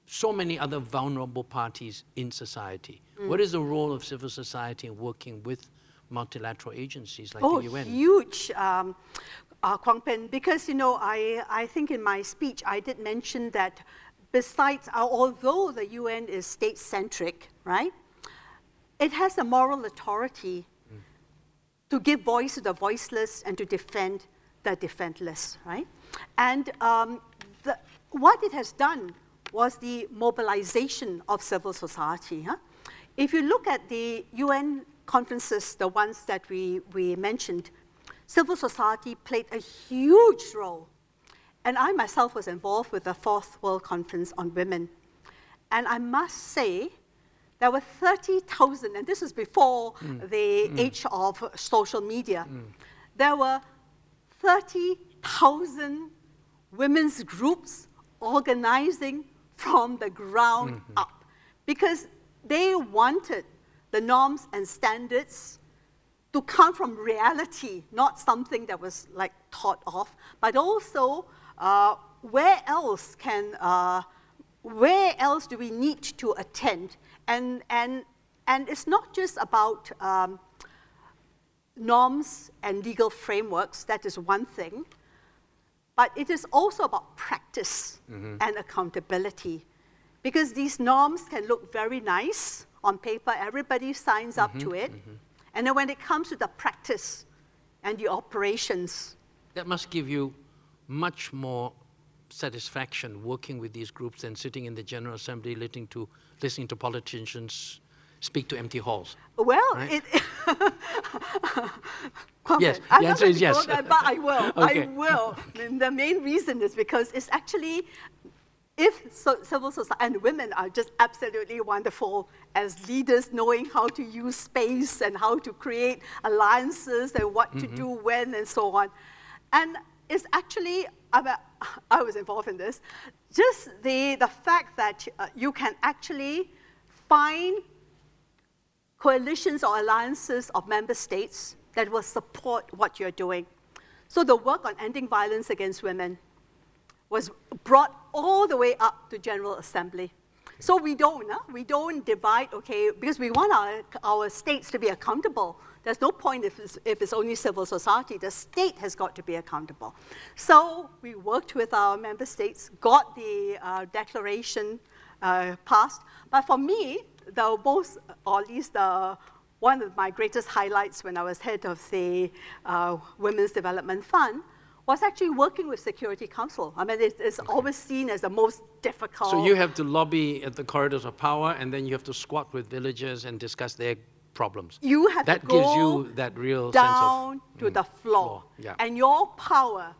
so many other vulnerable parties in society. Mm. What is the role of civil society in working with multilateral agencies like oh, the UN? Oh, huge, um, uh, Kwon Ping, because you know, I, I think in my speech I did mention that besides, uh, although the UN is state-centric, right, it has a moral authority to give voice to the voiceless and to defend the defenseless, right? And um, the, what it has done was the mobilization of civil society. Huh? If you look at the UN conferences, the ones that we, we mentioned, civil society played a huge role. And I myself was involved with the Fourth World Conference on Women. And I must say there were 30,000, and this is before mm. the mm. age of social media. Mm. There were 30,000 women's groups organizing from the ground -hmm. up because they wanted the norms and standards to come from reality, not something that was like thought of, but also uh, where else can, uh, where else do we need to attend and, and, and it's not just about um, norms and legal frameworks, that is one thing, but it is also about practice mm-hmm. and accountability. Because these norms can look very nice on paper, everybody signs up mm-hmm. to it. Mm-hmm. And then when it comes to the practice and the operations, that must give you much more satisfaction working with these groups than sitting in the General Assembly listening to, listening to politicians speak to empty halls. Well, right? it, <laughs> yes, the answer is yes. That, but I will. okay. I will. The main reason is because it's actually, if so, civil society and women are just absolutely wonderful as leaders, knowing how to use space and how to create alliances and what mm -hmm. to mm-hmm. do when and so on. And it's actually I, <laughs> I was involved in this, just the, the fact that uh, you can actually find coalitions or alliances of member states that will support what you're doing. So the work on ending violence against women was brought all the way up to General Assembly. So we don't, huh? we don't divide, okay, because we want our, our states to be accountable there's no point if it's, if it's only civil society. The state has got to be accountable. So we worked with our member states, got the uh, declaration uh, passed. But for me, the most, or at least the, one of my greatest highlights when I was head of the uh, Women's Development Fund was actually working with Security Council. I mean, it's, it's okay. always seen as the most difficult. So you have to lobby at the corridors of power, and then you have to squat with villagers and discuss their problems. You have that to go gives you that real down sense of, to mm, the floor. floor. Yeah. And your power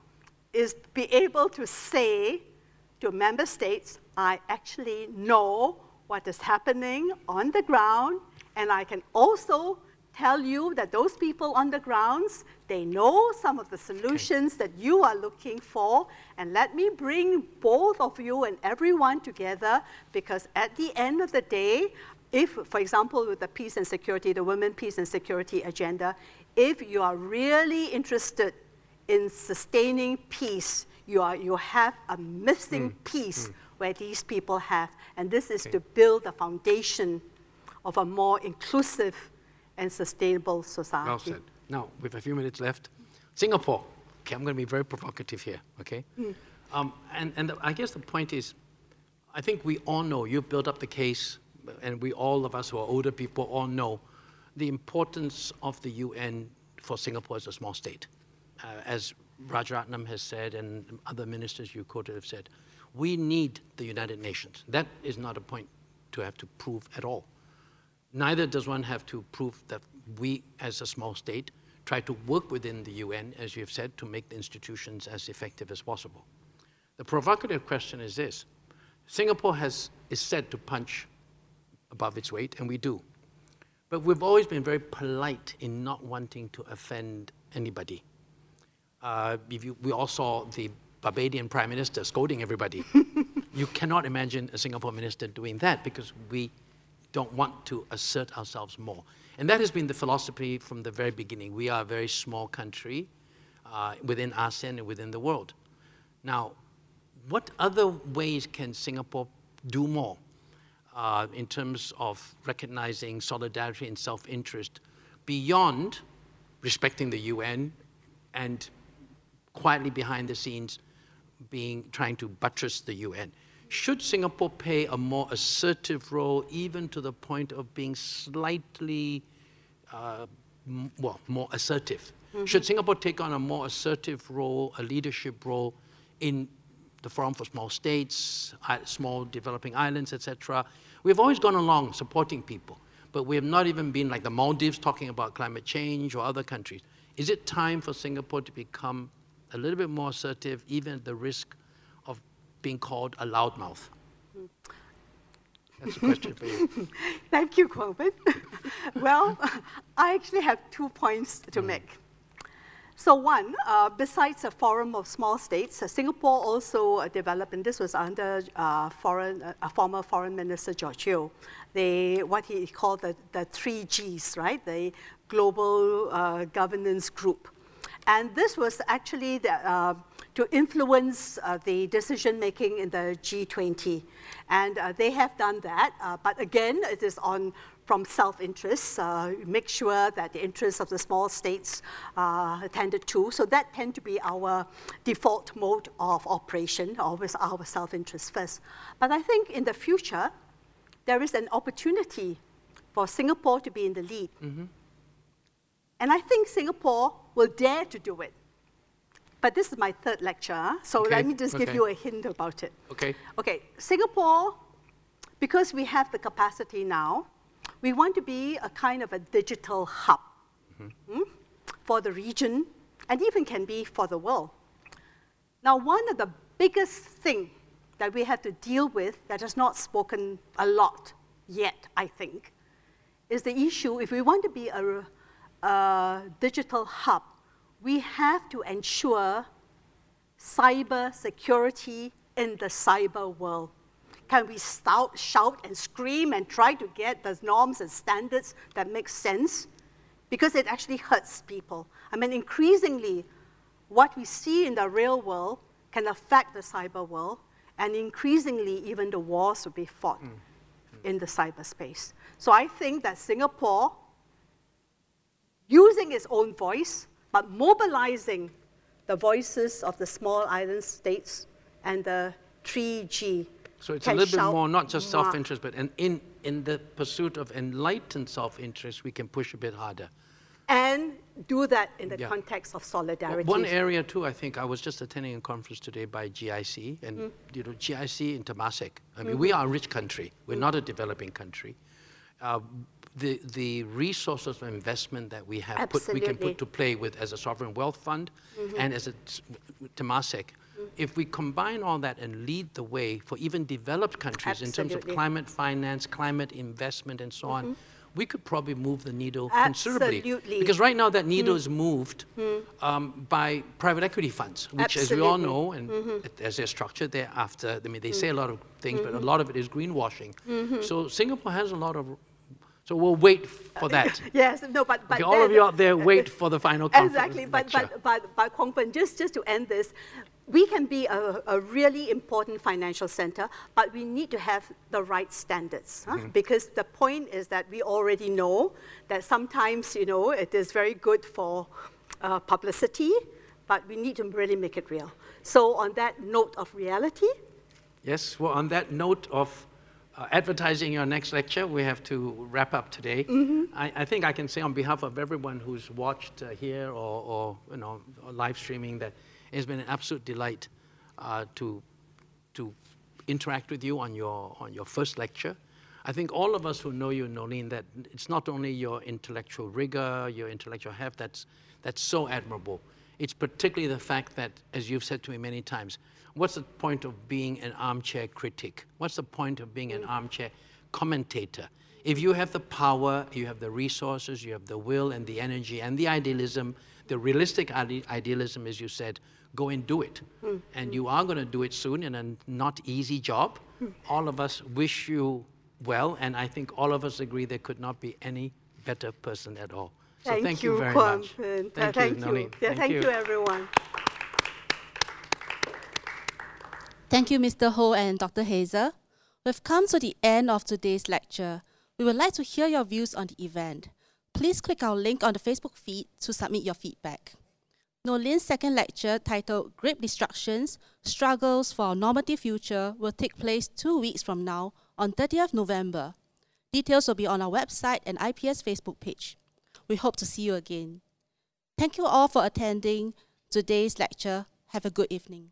is be able to say to member states, I actually know what is happening on the ground, And I can also tell you that those people on the grounds, they know some of the solutions okay. that you are looking for. And let me bring both of you and everyone together because at the end of the day, if, for example, with the peace and security, the women peace and security agenda, if you are really interested in sustaining peace, you, are, you have a missing mm. piece mm. where these people have. And this is okay. to build the foundation of a more inclusive and sustainable society. Well said. Now, with a few minutes left, Singapore. Okay, I'm going to be very provocative here, okay? Mm. Um, and and the, I guess the point is, I think we all know, you've built up the case, and we all of us who are older people all know the importance of the UN for Singapore as a small state. Uh, as Rajaratnam has said, and other ministers you quoted have said, we need the United Nations. That is not a point to have to prove at all. Neither does one have to prove that we, as a small state, try to work within the UN, as you have said, to make the institutions as effective as possible. The provocative question is this Singapore has, is said to punch above its weight, and we do. But we've always been very polite in not wanting to offend anybody. Uh, you, we all saw the Barbadian prime minister scolding everybody. <laughs> you cannot imagine a Singapore minister doing that because we don't want to assert ourselves more. And that has been the philosophy from the very beginning. We are a very small country uh, within ASEAN and within the world. Now, what other ways can Singapore do more uh, in terms of recognizing solidarity and self interest beyond respecting the UN and quietly behind the scenes being trying to buttress the UN? Should Singapore play a more assertive role, even to the point of being slightly, uh, well, more assertive? Mm-hmm. Should Singapore take on a more assertive role, a leadership role in the Forum for Small States, small developing islands, etc.? We've always gone along supporting people, but we have not even been like the Maldives talking about climate change or other countries. Is it time for Singapore to become a little bit more assertive, even at the risk being called a loudmouth? That's a question for you. <laughs> Thank you, Kwon Ping. <laughs> well, I actually have two points to mm. make. So one, uh, besides a forum of small states, uh, Singapore also uh, developed, and this was under uh, foreign, uh, former Foreign Minister George Yeo, they, what he called the, the three Gs, right? The Global uh, Governance Group. And this was actually the, uh, to influence uh, the decision making in the G20. And uh, they have done that. Uh, but again, it is on from self-interest, uh, make sure that the interests of the small states are attended to. So that tend to be our default mode of operation, always our self-interest first. But I think in the future, there is an opportunity for Singapore to be in the lead. Mm-hmm. And I think Singapore will dare to do it. But this is my third lecture, so okay. let me just okay. give you a hint about it. Okay. Okay, Singapore, because we have the capacity now, we want to be a kind of a digital hub mm, for the region and even can be for the world. Now, one of the biggest thing that we have to deal with that has not spoken a lot yet, I think, is the issue if we want to be a a digital hub, we have to ensure cyber security in the cyber world. Can we shout, shout and scream and try to get the norms and standards that make sense? Because it actually hurts people. I mean, increasingly, what we see in the real world can affect the cyber world, and increasingly, even the wars will be fought mm. in the cyberspace. So I think that Singapore using its own voice, but mobilizing the voices of the small island states and the 3G. So it's a little bit more not just self interest, but in, in, in the pursuit of enlightened self interest, we can push a bit harder. And do that in the yeah. context of solidarity. One area, too, I think, I was just attending a conference today by GIC, and mm. you know, GIC in Temasek. I mean, mm-hmm. we are a rich country, we're mm. not a developing country. Uh, the, the resources of investment that we have put, we can put to play with as a sovereign wealth fund mm-hmm. and as a Temasek, mm-hmm. if we combine all that and lead the way for even developed countries Absolutely. in terms of climate finance, climate investment, and so mm-hmm. on, we could probably move the needle Absolutely. considerably. Because right now that needle is moved um, by private equity funds, which, as we all know, and it- as they're structured thereafter, I mean, they say a lot of things, but a lot of it is greenwashing. So Singapore has a lot of. So we'll wait for that. <laughs> Yes, no, but, but Okay, all of you out there, wait for the final <laughs> conference Exactly, but, but, but, but just, just to end this, we can be a, a really important financial center, but we need to have the right standards. huh? Because the point is that we already know that sometimes, you know, it is very good for uh, publicity, but we need to really make it real. So on that note of reality, Yes, well, on that note of uh, advertising your next lecture, we have to wrap up today. I, I think I can say on behalf of everyone who's watched uh, here or, or, you know, or live streaming that it's been an absolute delight uh, to, to interact with you on your, on your first lecture. I think all of us who know you, Noeleen, that it's not only your intellectual rigor, your intellectual heft that's, that's so admirable. It's particularly the fact that, as you've said to me many times, what's the point of being an armchair critic? What's the point of being an armchair commentator? If you have the power, you have the resources, you have the will and the energy and the idealism, the realistic ide- idealism, as you said, go and do it. Hmm. And you are going to do it soon in a not easy job. Hmm. All of us wish you well, and I think all of us agree there could not be any better person at all. So thank, thank, you, very Kwong much. Thank, thank you, you. Yeah, thank you, everyone. Thank you, Mr. Ho and Dr. Heyzer. We've come to the end of today's lecture. We would like to hear your views on the event. Please click our link on the Facebook feed to submit your feedback. Noeleen's second lecture, titled Great Disruptions Struggles for a Normative Future, will take place two weeks from now on 30th November. Details will be on our website and IPS Facebook page. We hope to see you again. Thank you all for attending today's lecture. Have a good evening.